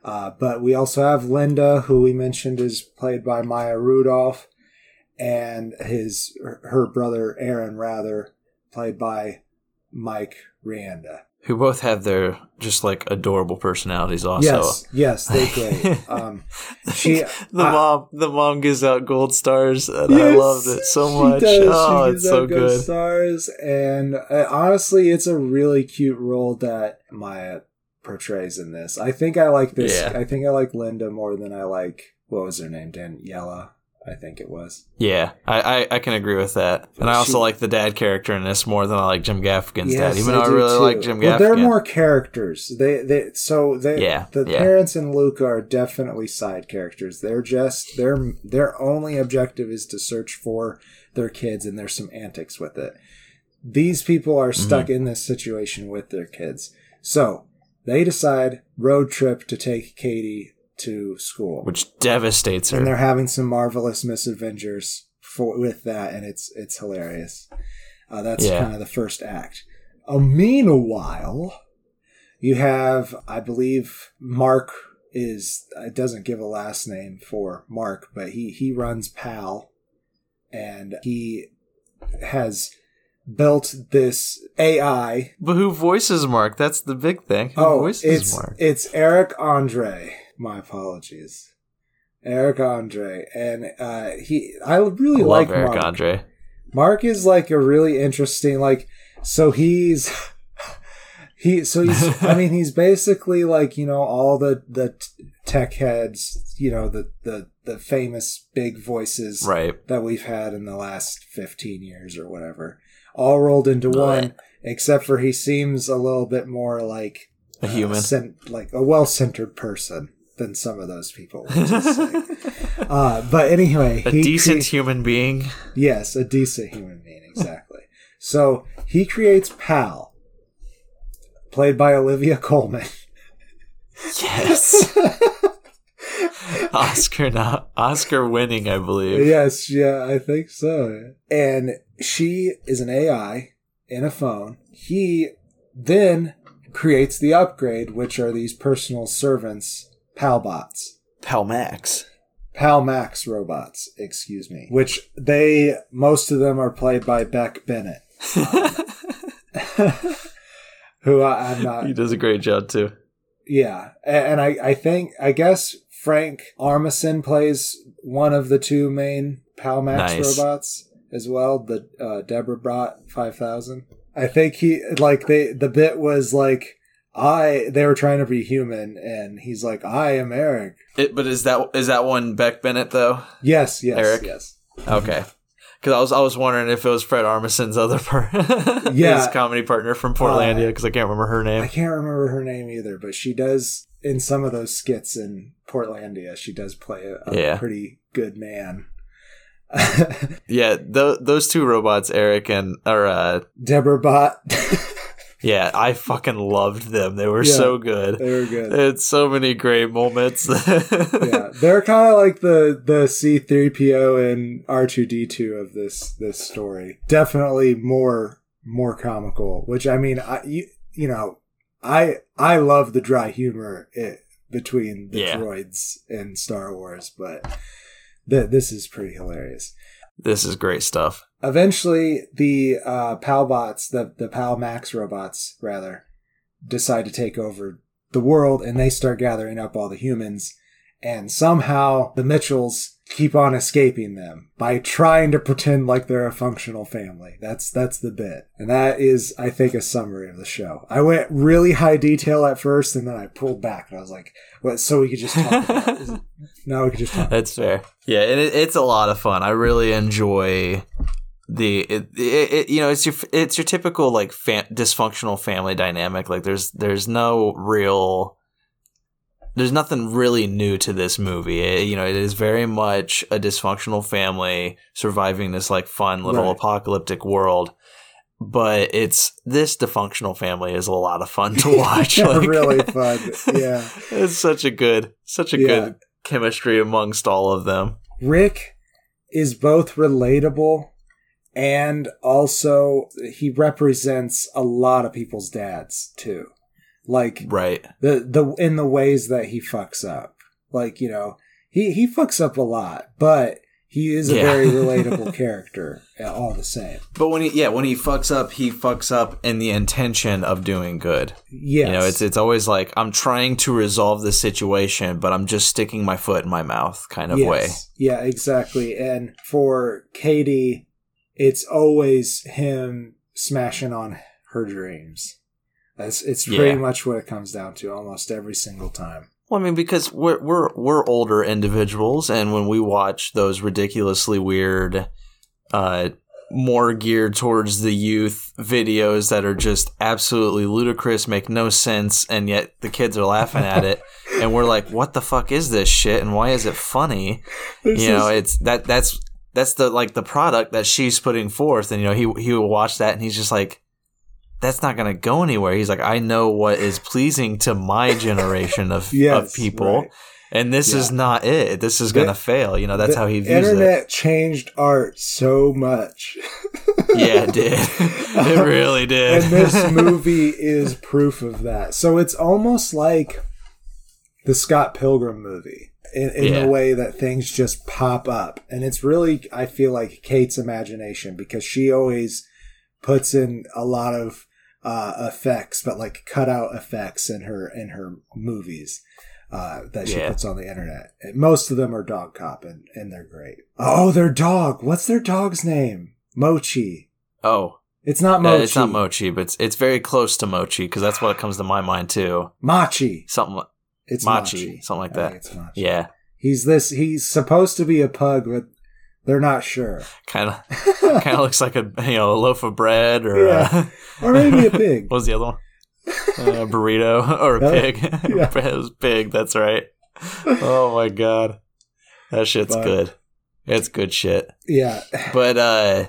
Uh, but we also have Linda, who we mentioned is played by Maya Rudolph, and his her brother Aaron, rather played by Mike Rianda. Who both have their just like adorable personalities. Also, yes, yes, they're *laughs* great. Um, she the I- mom the mom gives out gold stars and I loved it so much. does. Oh, She it's so good. Stars, and uh, honestly, it's a really cute role that Maya portrays in this. I think I like this. Yeah. I think I like Linda more than I like what was her name, Daniela. I think it was. Yeah, I, I, I can agree with that. And I also She- like the dad character in this more than I like Jim Gaffigan's Yes, dad, even though I really too. like Jim Well, Gaffigan. they're more characters. They they so they Yeah, the yeah. parents in Luca are definitely side characters. They're just their their only objective is to search for their kids, and there's some antics with it. These people are stuck Mm-hmm. in this situation with their kids, so they decide road trip to take Katie to school, which devastates her. and they're having some marvelous misadventures for with that, and it's it's hilarious. Uh, that's Yeah. kind of the first act. Uh, meanwhile, you have, I believe, Mark is it doesn't give a last name for Mark, but he he runs PAL, and he has built this AI. But who voices Mark? That's the big thing. Who Oh, voices it's Mark? it's Eric Andre. My apologies, Eric Andre, and uh, he I really I like Eric Mark. Andre. Mark is like a really interesting like so he's *laughs* he so he's *laughs* I mean he's basically like you know all the the tech heads you know the the the famous big voices Right. that we've had in the last 15 years or whatever all rolled into one Right. except for he seems a little bit more like A human. cen- like a well-centered person than some of those people say. *laughs* uh, but anyway A decent crea- human being. Yes, a decent human being, exactly. so he creates Pal, played by Olivia Colman. Yes. *laughs* Oscar now Oscar winning, I believe. yes, yeah, I think so. And she is an AI in a phone. He then creates the upgrade, which are these personal servants, Palbots. Pal Max. Pal Max robots, excuse me. Which they, most of them are played by Beck Bennett. *laughs* who I, I'm not he does a great job too. Yeah, and I, I think I guess Frank Armisen plays one of the two main Palmax Nice. robots as well, the uh, Deborah Brat five thousand. I think he like they the bit was like I they were trying to be human, and he's like I am Eric. It, but is that is that one Beck Bennett though? Yes, yes, Eric? yes. Okay. Because I was I was wondering if it was Fred Armisen's other part, *laughs* Yeah. his comedy partner from Portlandia, Uh, because I can't remember her name. I can't remember her name either, but she does in some of those skits in Portlandia. She does play a, a Yeah. pretty good man. Yeah, th- those two robots, Eric and or uh, Deborah Bot. *laughs* yeah, I fucking loved them. They were Yeah. so good. they were good. It's so many great moments. *laughs* yeah, they're kind of like the the C three PO and R two D two of this this story. Definitely more more comical. Which I mean, I you you know, I I love the dry humor it, between the Yeah. droids in Star Wars, but th- this is pretty hilarious. this is great stuff. Eventually, the uh, Palbots, the the Pal Max robots, rather, decide to take over the world, and they start gathering up all the humans. And somehow, the Mitchells keep on escaping them by trying to pretend like they're a functional family. That's that's the bit, and that is, I think, a summary of the show. I went really high detail at first, and then I pulled back, and I was like, "What? So we could just talk? About it- *laughs* now we could just talk." That's fair. Yeah, and it, it's a lot of fun. I really enjoy the it, it, it- you know it's your it's your typical like fa- dysfunctional family dynamic. Like there's there's no real there's nothing really new to this movie. It- you know, it is very much a dysfunctional family surviving this like fun little Right. apocalyptic world. But it's this dysfunctional family is a lot of fun to *laughs* watch. like- really fun. *laughs* Yeah. it's such a good such a Yeah. good chemistry amongst all of them. Rick is both relatable and also he represents a lot of people's dads too. Like Right. the the in the ways that he fucks up. Like, you know, he he fucks up a lot, but he is a Yeah. very *laughs* relatable character uh, all the same. But when he yeah, when he fucks up, he fucks up in the intention of doing good. yeah You know, it's it's always like I'm trying to resolve the situation, but I'm just sticking my foot in my mouth kind of Yes. way. Yeah, exactly. And for Katie, it's always him smashing on her dreams. That's it's pretty Yeah. much what it comes down to almost every single time. Well, I mean, because we're we're we're older individuals, and when we watch those ridiculously weird, uh, more geared towards the youth videos that are just absolutely ludicrous, make no sense, and yet the kids are laughing at it, *laughs* and we're like, "What the fuck is this shit? And why is it funny?" This you know, is- it's that that's that's the like the product that she's putting forth, and you know, he he will watch that, and he's just like. That's not going to go anywhere. He's like, I know what is pleasing to my *laughs* generation of, Yes, of people right. and this is not it. This is gonna fail. You know, that's how he views internet changed art so much. *laughs* Yeah, it did. *laughs* it really did. and this movie is proof of that. So it's almost like the Scott Pilgrim movie in, in Yeah. the way that things just pop up. And it's really, I feel like Kate's imagination because she always puts in a lot of uh, effects, but like cutout effects in her in her movies. Uh, that she Yeah. puts on the internet. And most of them are dog cop and, and they're great. Oh, their dog. What's their dog's name? Mochi. oh, It's not uh, Mochi. it's not Mochi, but it's, it's very close to Mochi because that's what comes to my mind too. Machi. Something, like- It's Machi, Machi, something like I that. think it's Machi. yeah, He's this. He's supposed to be a pug, but they're not sure. kind of, *laughs* kind of looks like a you know a loaf of bread or Yeah. uh, Or maybe a *laughs* pig. what was the other one? a burrito *laughs* or a Uh, pig? yeah. it was pig. That's right. Oh my god, that shit's But- good. It's good shit. Yeah. But uh,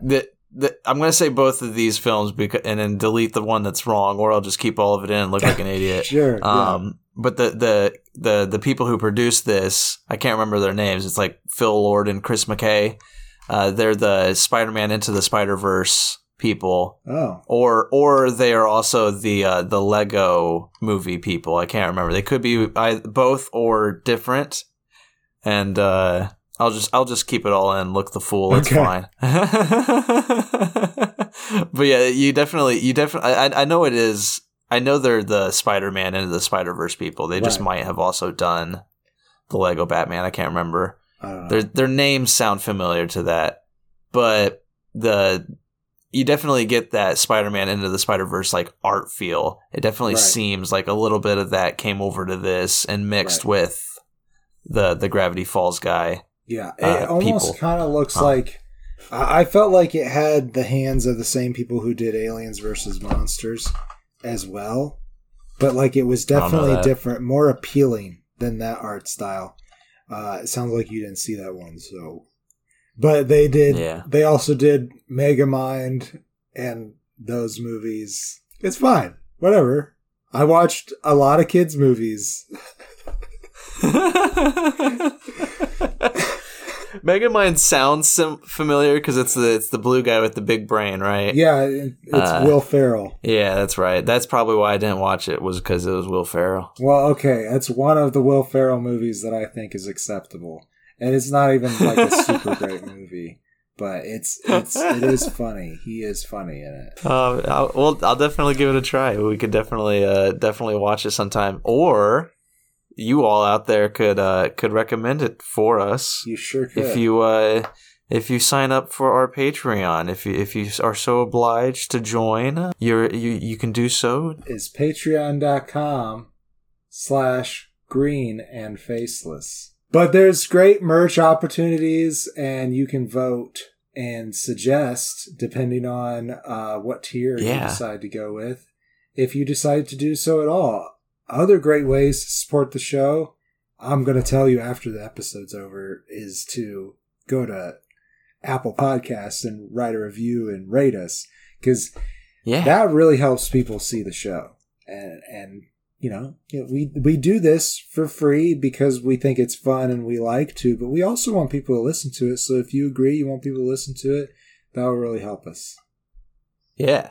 the the I'm gonna say both of these films because and then delete the one that's wrong, or I'll just keep all of it in and look like an idiot. *laughs* Sure. yeah. Um, but the the the the people who produced this, I can't remember their names. It's like Phil Lord and Chris McKay. Uh, they're the Spider-Man into the Spider-Verse people, Oh. or or they are also the uh, the Lego movie people. I can't remember. They could be I, both or different. And uh, I'll just I'll just keep it all in. Look the fool. It's Okay. fine. *laughs* but yeah, you definitely you definitely. I, I know it is. I know they're the Spider-Man and the Spider-Verse people. They just might have also done the Lego Batman. I can't remember. I. Their their names sound familiar to that, but the you definitely get that Spider-Man into the Spider-Verse like art feel. It definitely Right. seems like a little bit of that came over to this and mixed Right. with the the Gravity Falls guy. Yeah, it uh, almost kind of looks like. I I felt like it had the hands of the same people who did Aliens versus Monsters as well, but like it was definitely different, more appealing than that art style. Uh, it sounds like you didn't see that one, so. But they did. Yeah. They also did Megamind and those movies. It's fine. Whatever. I watched a lot of kids' movies. *laughs* *laughs* Megamind sounds sim- familiar because it's the it's the blue guy with the big brain, right? Yeah, it's Uh, Will Ferrell. Yeah, that's right. That's probably why I didn't watch it was because it was Will Ferrell. Well, okay, it's one of the Will Ferrell movies that I think is acceptable, and it's not even like a super *laughs* great movie, but it's it's it is funny. He is funny in it. Um, I'll, well, I'll definitely give it a try. We could definitely, uh, definitely watch it sometime, or you all out there could, uh, could recommend it for us You sure could. if you, uh, if you sign up for our Patreon. If you, if you are so obliged to join, you're, you, you can do so. is patreon.com slash green and faceless. But there's great merch opportunities and you can vote and suggest depending on uh, what tier you decide to go with. If you decide to do so at all. Other great ways to support the show, I'm going to tell you after the episode's over, is to go to Apple Podcasts and write a review and rate us. Because Yeah. that really helps people see the show and and you know we we do this for free because we think it's fun and we like to but we also want people to listen to it so if you agree you want people to listen to it that will really help us yeah.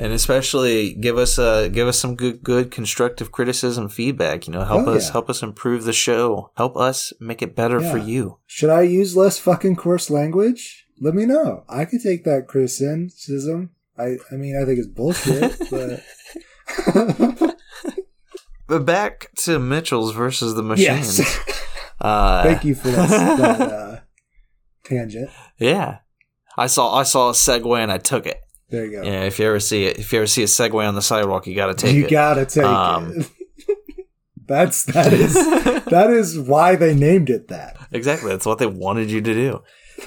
And especially give us, uh, give us some good, good constructive criticism feedback. You know, help Oh, us, yeah. help us improve the show. Help us make it better for you. should i use less fucking coarse language let me know i could take that criticism i i mean i think it's bullshit *laughs* but *laughs* But back to Mitchell's versus the Machines. yes *laughs* Uh, thank you for that, that uh, tangent Yeah, I saw I saw a segue and I took it. There you go Yeah, if you ever see it, if you ever see a Segway on the sidewalk, you got to take you it. You gotta take Um, it *laughs* that's that is *laughs* that is why they named it that exactly, that's what they wanted you to do.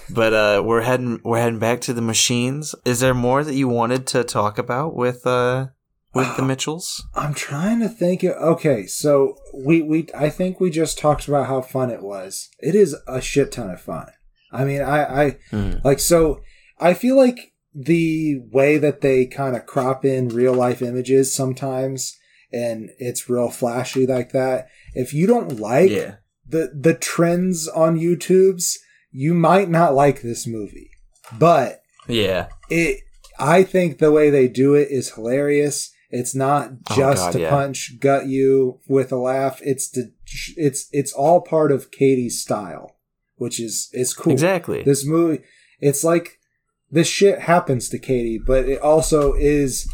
But uh, we're heading we're heading back to the machines. Is there more that you wanted to talk about with uh, with the Mitchells? i'm trying to think of, okay so we we i think we just talked about how fun it was it is a shit ton of fun i mean i i Hmm. like so i feel like the way that they kind of crop in real life images sometimes and it's real flashy like that. If you don't like Yeah. the the trends on YouTube's, you might not like this movie. But Yeah. it I think the way they do it is hilarious. It's not Oh, just God, to yeah. punch gut you with a laugh. It's to it's it's all part of Katie's style, which is is cool. Exactly. This movie, it's like this shit happens to Katie, but it also is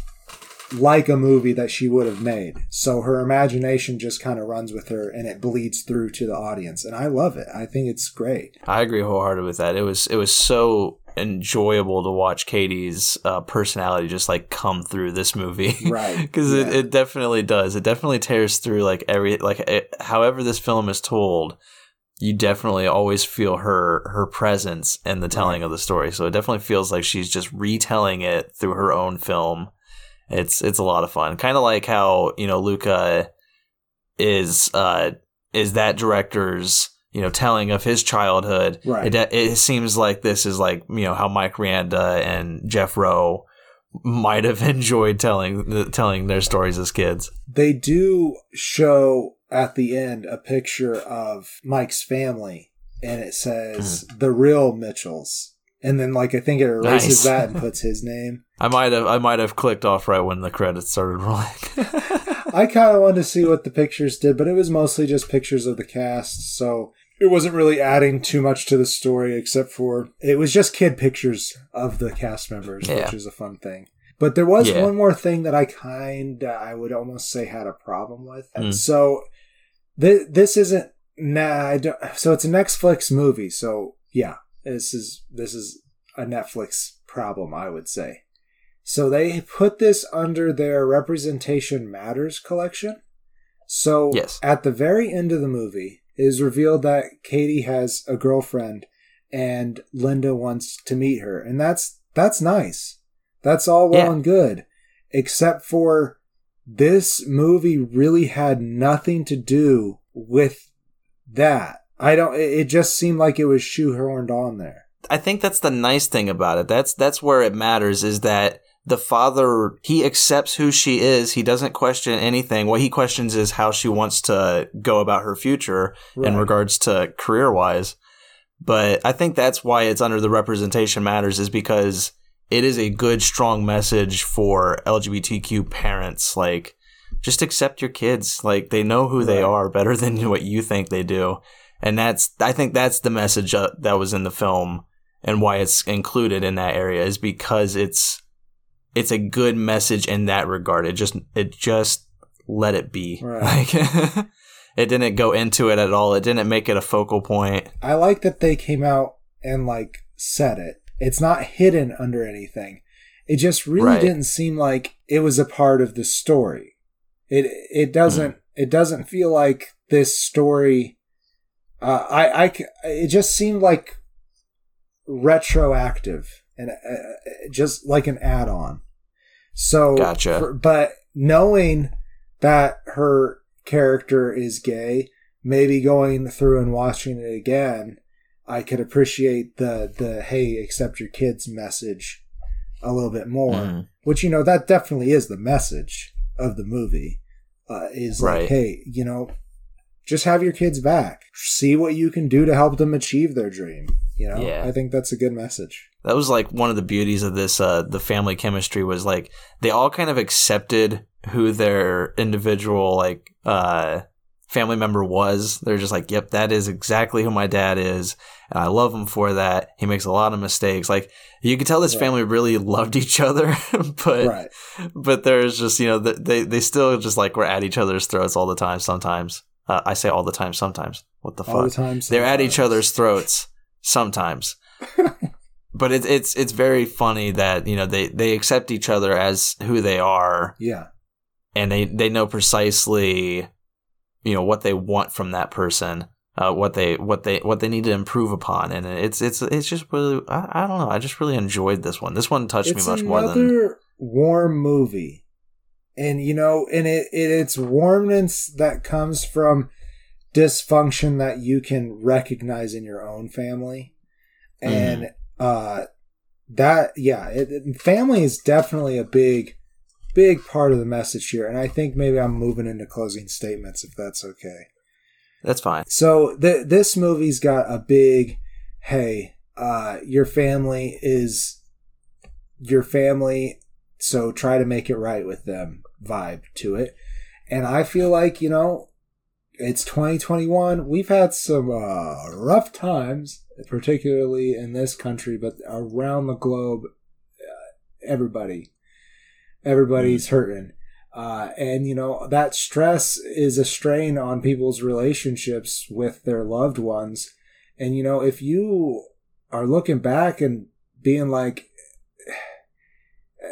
like a movie that she would have made. So her imagination just kind of runs with her and it bleeds through to the audience. And I love it. I think it's great. I agree wholeheartedly with that. It was it was so enjoyable to watch Katie's uh, personality just like come through this movie, *laughs* Right. Because it, it definitely does. It definitely tears through like every like it, however this film is told. You definitely always feel her her presence in the telling of the story. So it definitely feels like she's just retelling it through her own film. It's it's a lot of fun. Kind of like how you know Luca is uh is that director's you know telling of his childhood. Right. It it seems like this is like you know how Mike Rianda and Jeff Rowe might have *laughs* enjoyed telling telling their stories as kids. They do show at the end a picture of Mike's family and it says the real Mitchells. And then like I think it erases Nice. that and *laughs* puts his name. I might have I might have clicked off right when the credits started rolling. *laughs* *laughs* I kind of wanted to see what the pictures did, but it was mostly just pictures of the cast, so it wasn't really adding too much to the story except for it was just kid pictures of the cast members, Yeah. which is a fun thing. But there was Yeah. one more thing that I kind I would almost say had a problem with. Mm. So th- this isn't nah, I don't, so it's a Netflix movie, so yeah, this is this is a Netflix problem, I would say. So they put this under their Representation Matters collection. So Yes. at the very end of the movie, it is revealed that Katie has a girlfriend and Linda wants to meet her. And that's that's nice. That's all well Yeah. and good. Except for this movie really had nothing to do with that. I don't it just seemed like it was shoehorned on there. I think that's the nice thing about it. That's that's where it matters is that the father he accepts who she is. He doesn't question anything. What he questions is how she wants to go about her future in regards to career wise. But I think that's why it's under the representation matters is because it is a good strong message for LGBTQ parents like just accept your kids like they know who they are better than *laughs* what you think they do. And that's I think that's the message uh, that was in the film and why it's included in that area is because it's it's a good message in that regard. It just it just let it be. Right. *laughs* Like *laughs* it didn't go into it at all. It didn't make it a focal point. I like that they came out and like said it. It's not hidden under anything. It just really Right. didn't seem like it was a part of the story. It it doesn't it doesn't feel like this story. Uh, I I it just seemed like retroactive and uh, just like an add-on. So Gotcha. for- but knowing that her character is gay, maybe going through and watching it again, I could appreciate the the hey, accept your kids message a little bit more. Mhm. Which you know that definitely is the message of the movie. Uh, is like, hey, you know, just have your kids back. See what you can do to help them achieve their dream. You know, Yeah. I think that's a good message. That was like one of the beauties of this uh the family chemistry was like they all kind of accepted who their individual like uh family member was. They're just like, "Yep, that is exactly who my dad is." And I love him for that. He makes a lot of mistakes. Like you could tell this Right. family really loved each other, *laughs* but right. but there's just you know they they still just like were at each other's throats all the time. Sometimes uh, I say all the time. Sometimes what the All the fuck? time. They're at each other's throats sometimes. *laughs* but it's it's it's very funny that you know they they accept each other as who they are Yeah. and they they know precisely you know what they want from that person. Uh, what they what they what they need to improve upon, and it's it's it's just really I, I don't know I just really enjoyed this one. This one touched it's me much more than other warm movie and you know and it, it it's warmness that comes from dysfunction that you can recognize in your own family and uh that yeah it- family is definitely a big big part of the message here, and I think maybe I'm moving into closing statements if that's okay. That's fine. So th- this movie's got a big, hey, uh, your family is your family, so try to make it right with them vibe to it. And I feel like, you know, it's 2021. We've had some uh, rough times, particularly in this country, but around the globe, uh, everybody, everybody's hurting. Uh, and you know that stress is a strain on people's relationships with their loved ones. And you know if you are looking back and being like,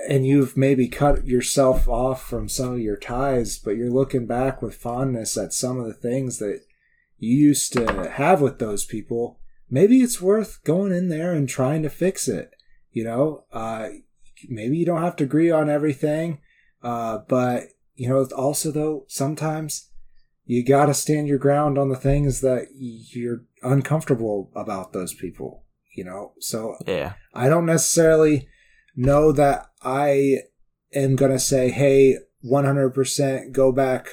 and you've maybe cut yourself off from some of your ties, but you're looking back with fondness at some of the things that you used to have with those people, maybe it's worth going in there and trying to fix it. You know, uh, maybe you don't have to agree on everything, uh, but you know, also though, sometimes you got to stand your ground on the things that you're uncomfortable about those people. You know, so Yeah. I don't necessarily know that I am to say, hey, 100% go back,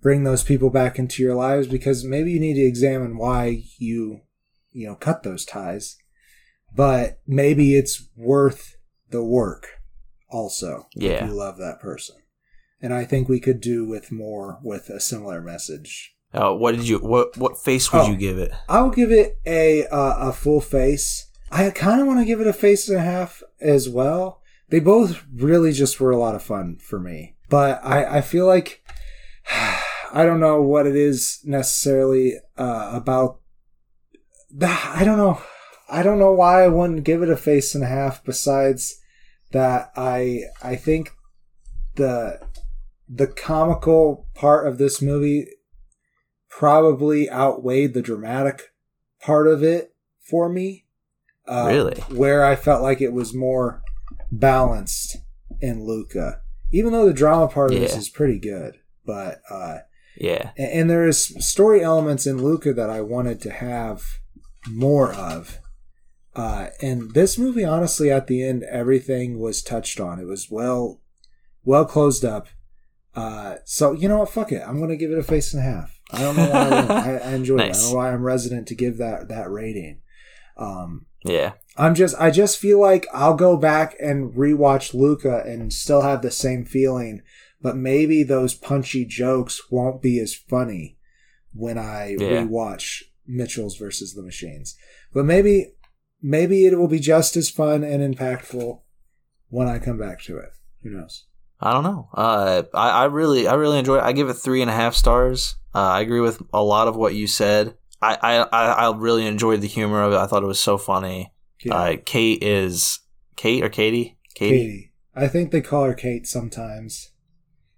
bring those people back into your lives because maybe you need to examine why you, you know, cut those ties. But maybe it's worth the work also Yeah. if you love that person. And I think we could do with more with a similar message. Uh, what did you? What what face would Oh. you give it? I will give it a uh, a full face. I kind of want to give it a face and a half as well. They both really just were a lot of fun for me, but I I feel like *sighs* I don't know what it is necessarily uh, about. that. I don't know. I don't know why I wouldn't give it a face and a half. Besides that, I I think the the comical part of this movie probably outweighed the dramatic part of it for me. Uh, Really? Where I felt like it was more balanced in Luca, even though the drama part of this is pretty good. But uh, Yeah. and, and there's story elements in Luca that I wanted to have more of. Uh, and this movie, honestly, at the end, everything was touched on. It was well, well closed up. Uh, so you know what? Fuck it. I'm gonna give it a face and a half. I don't know why I. I, enjoyed it. I don't know why I'm resident to give that that rating. Um, Yeah. I'm just I just feel like I'll go back and rewatch Luca and still have the same feeling, but maybe those punchy jokes won't be as funny when I Yeah. rewatch Mitchell's versus the Machines. But maybe maybe it will be just as fun and impactful when I come back to it. Who knows? I don't know. Uh, I, I really, I really enjoy it. I give it three and a half stars. Uh, I agree with a lot of what you said. I, I, I really enjoyed the humor of it. I thought it was so funny. Yeah. Uh, Kate is Kate or Katie? Katie. Katie. I think they call her Kate sometimes.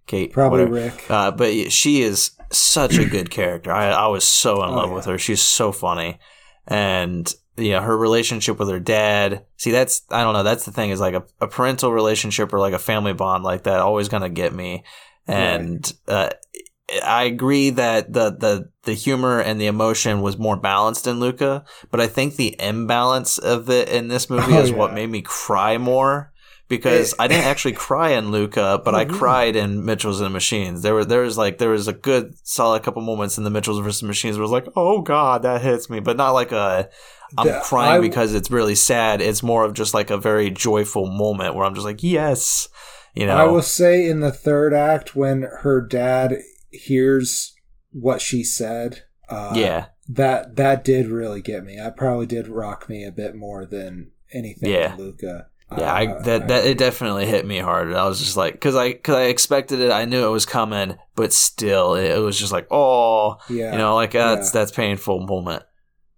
Kate. Probably whatever. Rick. Uh, but she is such a good character. I, I was so in Oh, love yeah. with her. She's so funny, and yeah, her relationship with her dad. See, that's I don't know. That's the thing is like a, a parental relationship or like a family bond like that always gonna get me. And uh, I agree that the the the humor and the emotion was more balanced in Luca, but I think the imbalance of it in this *laughs* movie Oh, is what made me cry more. Because I didn't *laughs* actually cry in Luca, but Oh, I cried in Mitchell's and Machines. There were there was like there was a good solid couple moments in the Mitchell's versus Machines where it was like, oh god, that hits me, but not like a I'm The- crying I- because it's really sad. It's more of just like a very joyful moment where I'm just like, yes, you know, I will say in the third act when her dad hears what she said, uh, yeah, that that did really get me. That probably did rock me a bit more than anything Yeah. Luca. yeah. Uh, I that that it definitely hit me hard. I was just like, because I because I expected it, I knew it was coming, but still, it, it was just like, oh, yeah, you know, like that's Yeah. that's painful moment.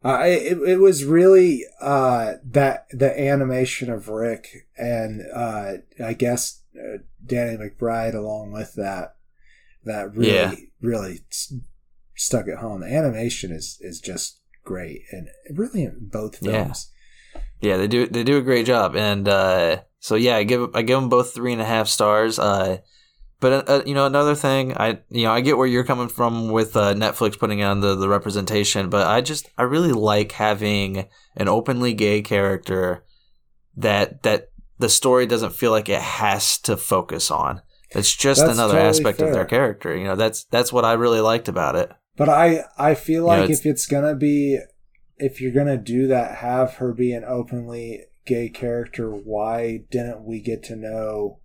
Uh, it, it was really uh, that the animation of Rick and uh, I guess uh, Danny McBride along with that that really Yeah. really s- stuck at home. The animation is is just great and really in both Yeah. films. Yeah, they do they do a great job, and uh, so yeah, I give I give them both three and a half stars. Uh, but uh, uh, you know another thing, I you know I get where you're coming from with uh, Netflix putting on the the representation, but I just I really like having an openly gay character that that the story doesn't feel like it has to focus on. It's just That's another totally aspect of their character. You know, that's that's what I really liked about it. But I I feel like it's- if it's gonna be if you're gonna do that, have her be an openly gay character. Why didn't we get to know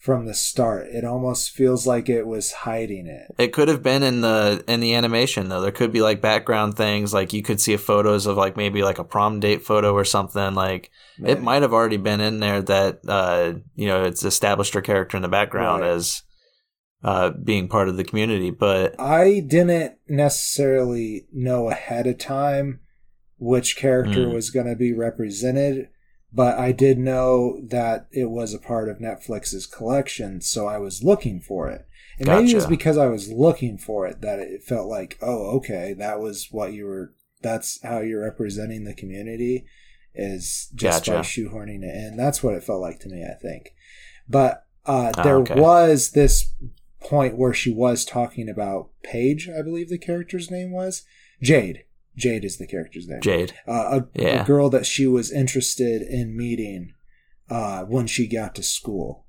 from the start? It almost feels like it was hiding it. It could have been in the in the animation though. There could be like background things, like you could see photos of like maybe like a prom date photo or something. Like it might have already been in there that uh, you know it's established her character in the background Right. as uh, being part of the community. But I didn't necessarily know ahead of time which character Mm. was going to be represented, but I did know that it was a part of Netflix's collection, so I was looking for it. And maybe it was because I was looking for it that it felt like, oh, okay, that was what you were, that's how you're representing the community, is just by shoehorning it in. That's what it felt like to me, I think. But uh, Ah, there okay. was this point where she was talking about Paige, I believe the character's name was Jade. Jade is the character's name. Jade, Uh, a, Yeah. a girl that she was interested in meeting uh, when she got to school,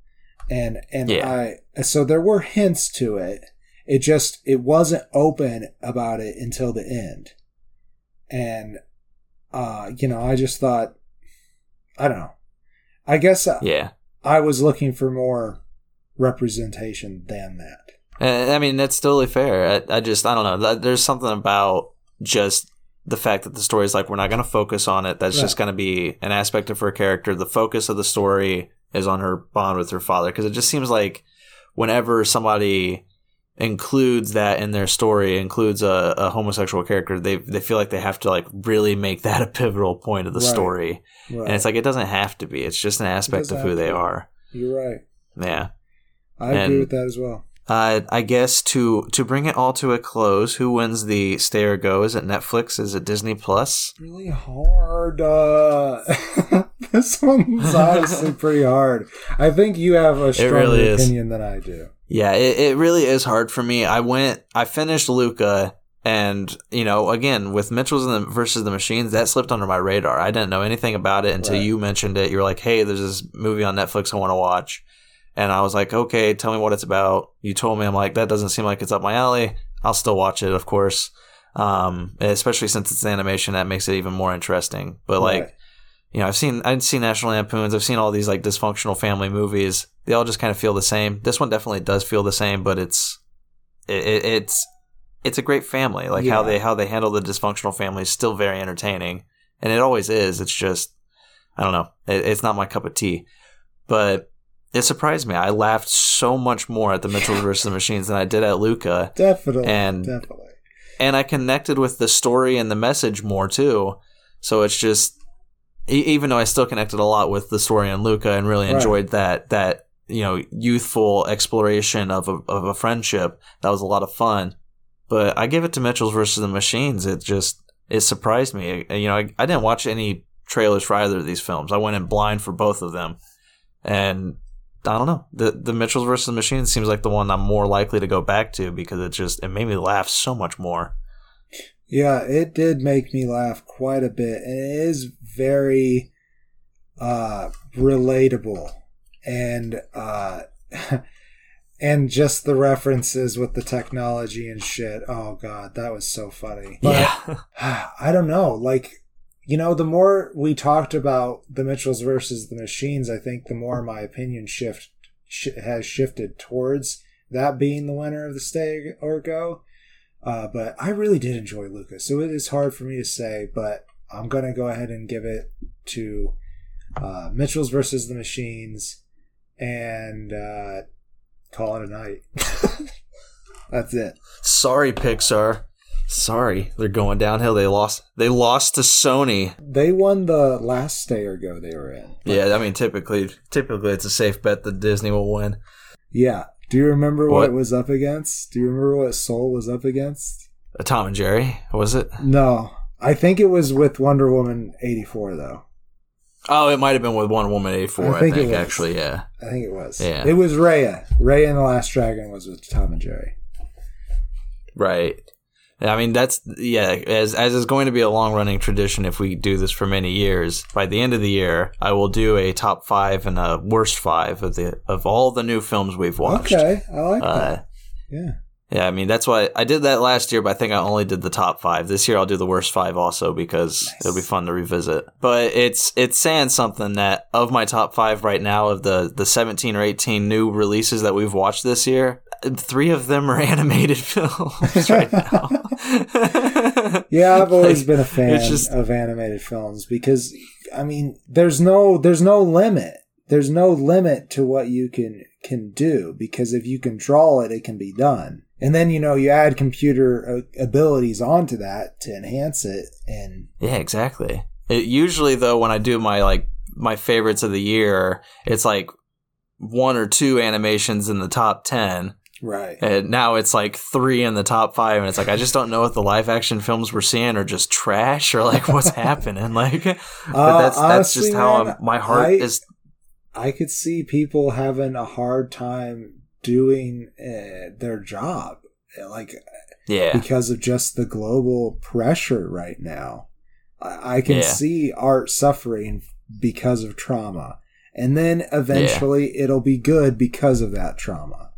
and and Yeah. I so there were hints to it. It just it wasn't open about it until the end, and uh, you know I just thought I don't know. I guess I- yeah. I was looking for more representation than that. Uh, I mean, that's totally fair. I, I just, I don't know. There's something about just the fact that the story is like, we're not going to focus on it. That's just going to be an aspect of her character. The focus of the story is on her bond with her father. Because it just seems like whenever somebody includes that in their story, includes a, a homosexual character, they they feel like they have to like really make that a pivotal point of the Right. story. Right. And it's like it doesn't have to be. It's just an aspect of who they be. are. You're right. Yeah. I agree with that as well. Uh, I guess to to bring it all to a close, who wins the stay or go? Is it Netflix? Is it Disney Plus? really hard. Uh, *laughs* this one's honestly *laughs* pretty hard. I think you have a stronger really opinion than I do. Yeah, it, it really is hard for me. I went, I finished Luca, and you know, again with Mitchell's and the, versus the Machines, that slipped under my radar. I didn't know anything about it until Right. you mentioned it. You were like, "Hey, there's this movie on Netflix I want to watch," and I was like, "Okay, tell me what it's about." You told me, I'm like, "That doesn't seem like it's up my alley." I'll still watch it, of course. Um, especially since it's animation, that makes it even more interesting. But like, Right. you know, I've seen I've seen National Lampoons. I've seen all these like dysfunctional family movies. They all just kind of feel the same. This one definitely does feel the same, but it's it, it, it's it's a great family. Like how they how they handle the dysfunctional family is still very entertaining, and it always is. It's just I don't know. It, it's not my cup of tea, but it surprised me. I laughed so much more at the Mitchells *laughs* versus the Machines than I did at Luca definitely, and- definitely. and I connected with the story and the message more too. So it's just, even though I still connected a lot with the story and Luca and really Right. enjoyed that that you know youthful exploration of a, of a friendship, that was a lot of fun. But I give it to Mitchell's versus the Machines. It just it surprised me. Uh, you know, I, I didn't watch any trailers for either of these films. I went in blind for both of them, and I don't know. The the Mitchells versus the Machines seems like the one I'm more likely to go back to because it just it made me laugh so much more. Yeah, it did make me laugh quite a bit, and it is very uh, relatable, and uh, *laughs* and just the references with the technology and shit. Oh god, that was so funny. But yeah. *sighs* I don't know, like you know, the more we talked about the Mitchells versus the Machines, I think the more my opinion shift sh- has shifted towards that being the winner of the stay or go. Uh, but I really did enjoy Lucas, so it is hard for me to say. But I'm gonna go ahead and give it to uh, Mitchell's versus the Machines, and uh, call it a night. *laughs* That's it. Sorry, Pixar. Sorry, they're going downhill. They lost. They lost to Sony. They won the last stay or go they were in. Yeah, I mean, typically, typically it's a safe bet that Disney will win. Yeah. Do you remember what, What? it was up against? Do you remember what Soul was up against? Uh, Tom and Jerry was it? No. I think it was with Wonder Woman 84, though. Oh, it might have been with Wonder Woman eighty four. I I think think, it was. actually, yeah. I think it was. Yeah. It was Raya. Raya and the Last Dragon was with Tom and Jerry. Right. I mean, that's yeah. As as is going to be a long running tradition, if we do this for many years, by the end of the year, I will do a top five and a worst five of the of all the new films we've watched. Okay, I like Uh, that. Yeah. Yeah, I mean that's why I did that last year, but I think I only did the top five. This year I'll do the worst five also because Nice. it'll be fun to revisit. But it's it's saying something that of my top five right now of the the seventeen or eighteen new releases that we've watched this year, three of them are *laughs* animated films *laughs* right now. *laughs* Yeah, I've always Like, been a fan just- of animated films because I mean, there's no there's no limit. There's no limit to what you can can do because if you can draw it, it can be done. And then you know you add computer uh, abilities onto that to enhance it, and Yeah, exactly. It, usually, though, when I do my like my favorites of the year, it's like one or two animations in the top ten, right, and now it's like three in the top five, and it's like I just don't know if the live action films we're seeing are just trash or like what's *laughs* happening. Like, but Uh, that's that's just how man, I'm, my heart I- is. I could see people having a hard time doing uh, their job, like Yeah, because of just the global pressure right now. I, I can Yeah. see art suffering because of trauma. And then eventually it'll be good because of that trauma.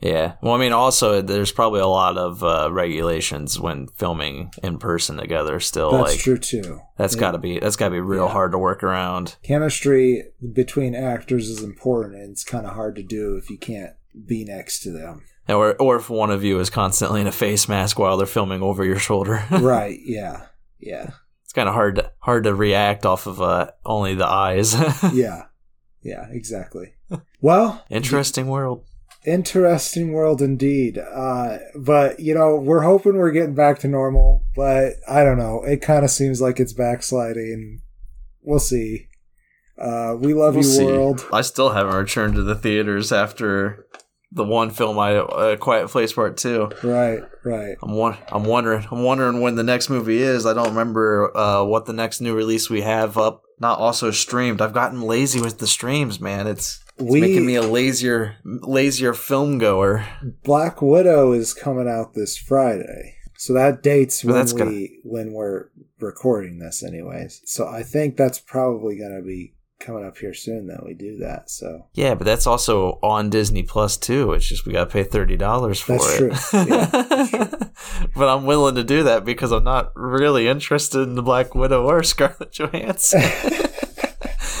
Yeah. Well, I mean, also there's probably a lot of uh, regulations when filming in person together. Still, That's like true too. that's Yeah. got to be that's got to be real Yeah. hard to work around. Chemistry between actors is important and it's kind of hard to do if you can't be next to them. Or, or if one of you is constantly in a face mask while they're filming over your shoulder, *laughs* right, yeah. Yeah. it's kind of hard to, hard to react off of uh, only the eyes. *laughs* Yeah. Yeah, exactly. Well, Interesting world. Interesting world indeed. Uh, but you know, we're hoping we're getting back to normal. But I don't know. It kind of seems like it's backsliding. We'll see. Uh, we love We'll you, see. world. I still haven't returned to the theaters after the one film I uh, Quiet Place Part Two. Right, right. I'm I'm wondering I'm wondering when the next movie is. I don't remember uh, what the next new release we have up. Not also streamed. I've gotten lazy with the streams, man. It's, it's We- making me a lazier lazier film goer. Black Widow is coming out this Friday, so that dates oh, when that's we gonna- when we're recording this, anyways. So I think that's probably gonna be coming up here soon that we do that. So Yeah, but that's also on Disney Plus too. It's just we got to pay thirty dollars for That's it. true. Yeah, that's *laughs* but I'm willing to do that because I'm not really interested in the Black Widow or Scarlett Johansson. *laughs*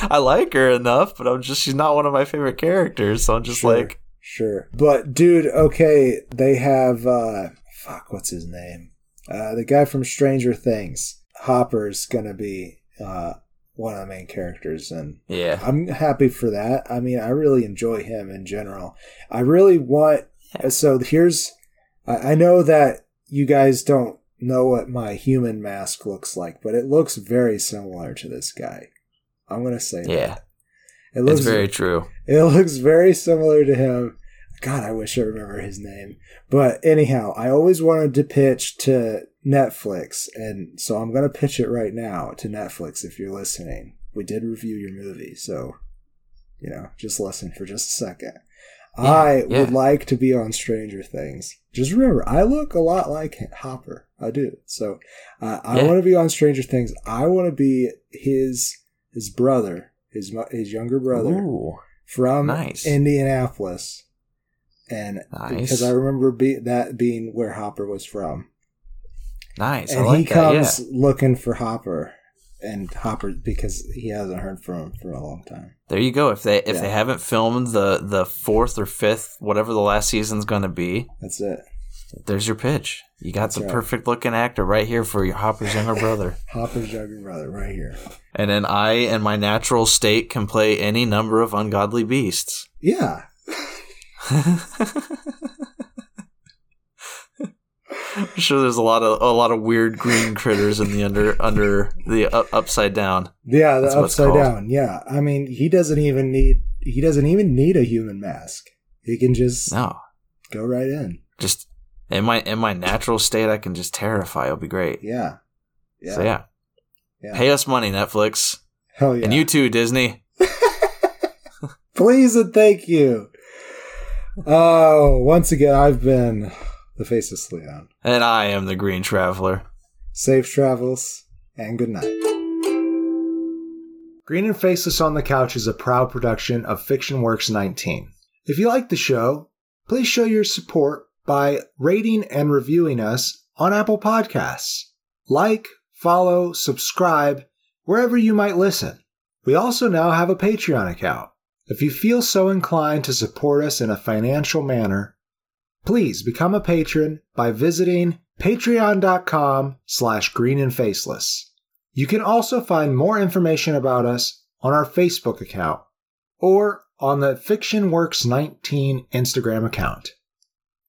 I like her enough, but I'm just she's not one of my favorite characters. So I'm just Sure. like, Sure. But dude, okay, they have uh fuck, what's his name? Uh the guy from Stranger Things. Hopper's gonna be uh one of the main characters and yeah, I'm happy for that. I mean, I really enjoy him in general. I really want so here's I know that you guys don't know what my human mask looks like, but it looks very similar to this guy. I'm gonna say yeah, that. It looks it's very true. it looks very similar to him. God, I wish I remember his name. But anyhow, I always wanted to pitch to Netflix, and so I'm going to pitch it right now to Netflix if you're listening. We did review your movie, so, you know, just listen for just a second. Yeah, I yeah. would like to be on Stranger Things. Just remember, I look a lot like Hopper. I do. So uh, I Yeah. want to be on Stranger Things. I want to be his his brother, his his younger brother Ooh, from Nice. Indianapolis, and Nice. because I remember be, that being where Hopper was from, nice. I and like he that. comes Yeah. looking for Hopper, and Hopper because he hasn't heard from him for a long time. There you go. If they if Yeah. they haven't filmed the the fourth or fifth, whatever the last season's going to be, That's it. There's your pitch. You got That's the right. perfect looking actor right here for your Hopper's younger *laughs* brother. Hopper's younger brother, right here. And then I, in my natural state, can play any number of ungodly beasts. Yeah, I'm *laughs* sure there's a lot of a lot of weird green critters in the under *laughs* under the u- upside down. yeah, the That's upside down. Yeah, I mean, he doesn't even need he doesn't even need a human mask. He can just No, go right in. just in my in my natural state, I can just terrify. It'll be great. Yeah, yeah, So yeah, yeah. pay us money, Netflix, Hell yeah! and you too, Disney. *laughs* Please and thank you. Oh, once again, I've been the Faceless Leon. And I am the Green Traveler. Safe travels and good night. Green and Faceless on the Couch is a proud production of Fiction Works 19. If you like the show, please show your support by rating and reviewing us on Apple Podcasts. Like, follow, subscribe wherever you might listen. We also now have a Patreon account. If you feel so inclined to support us in a financial manner, please become a patron by visiting patreon.com slash green and faceless. You can also find more information about us on our Facebook account or on the FictionWorks19 Instagram account.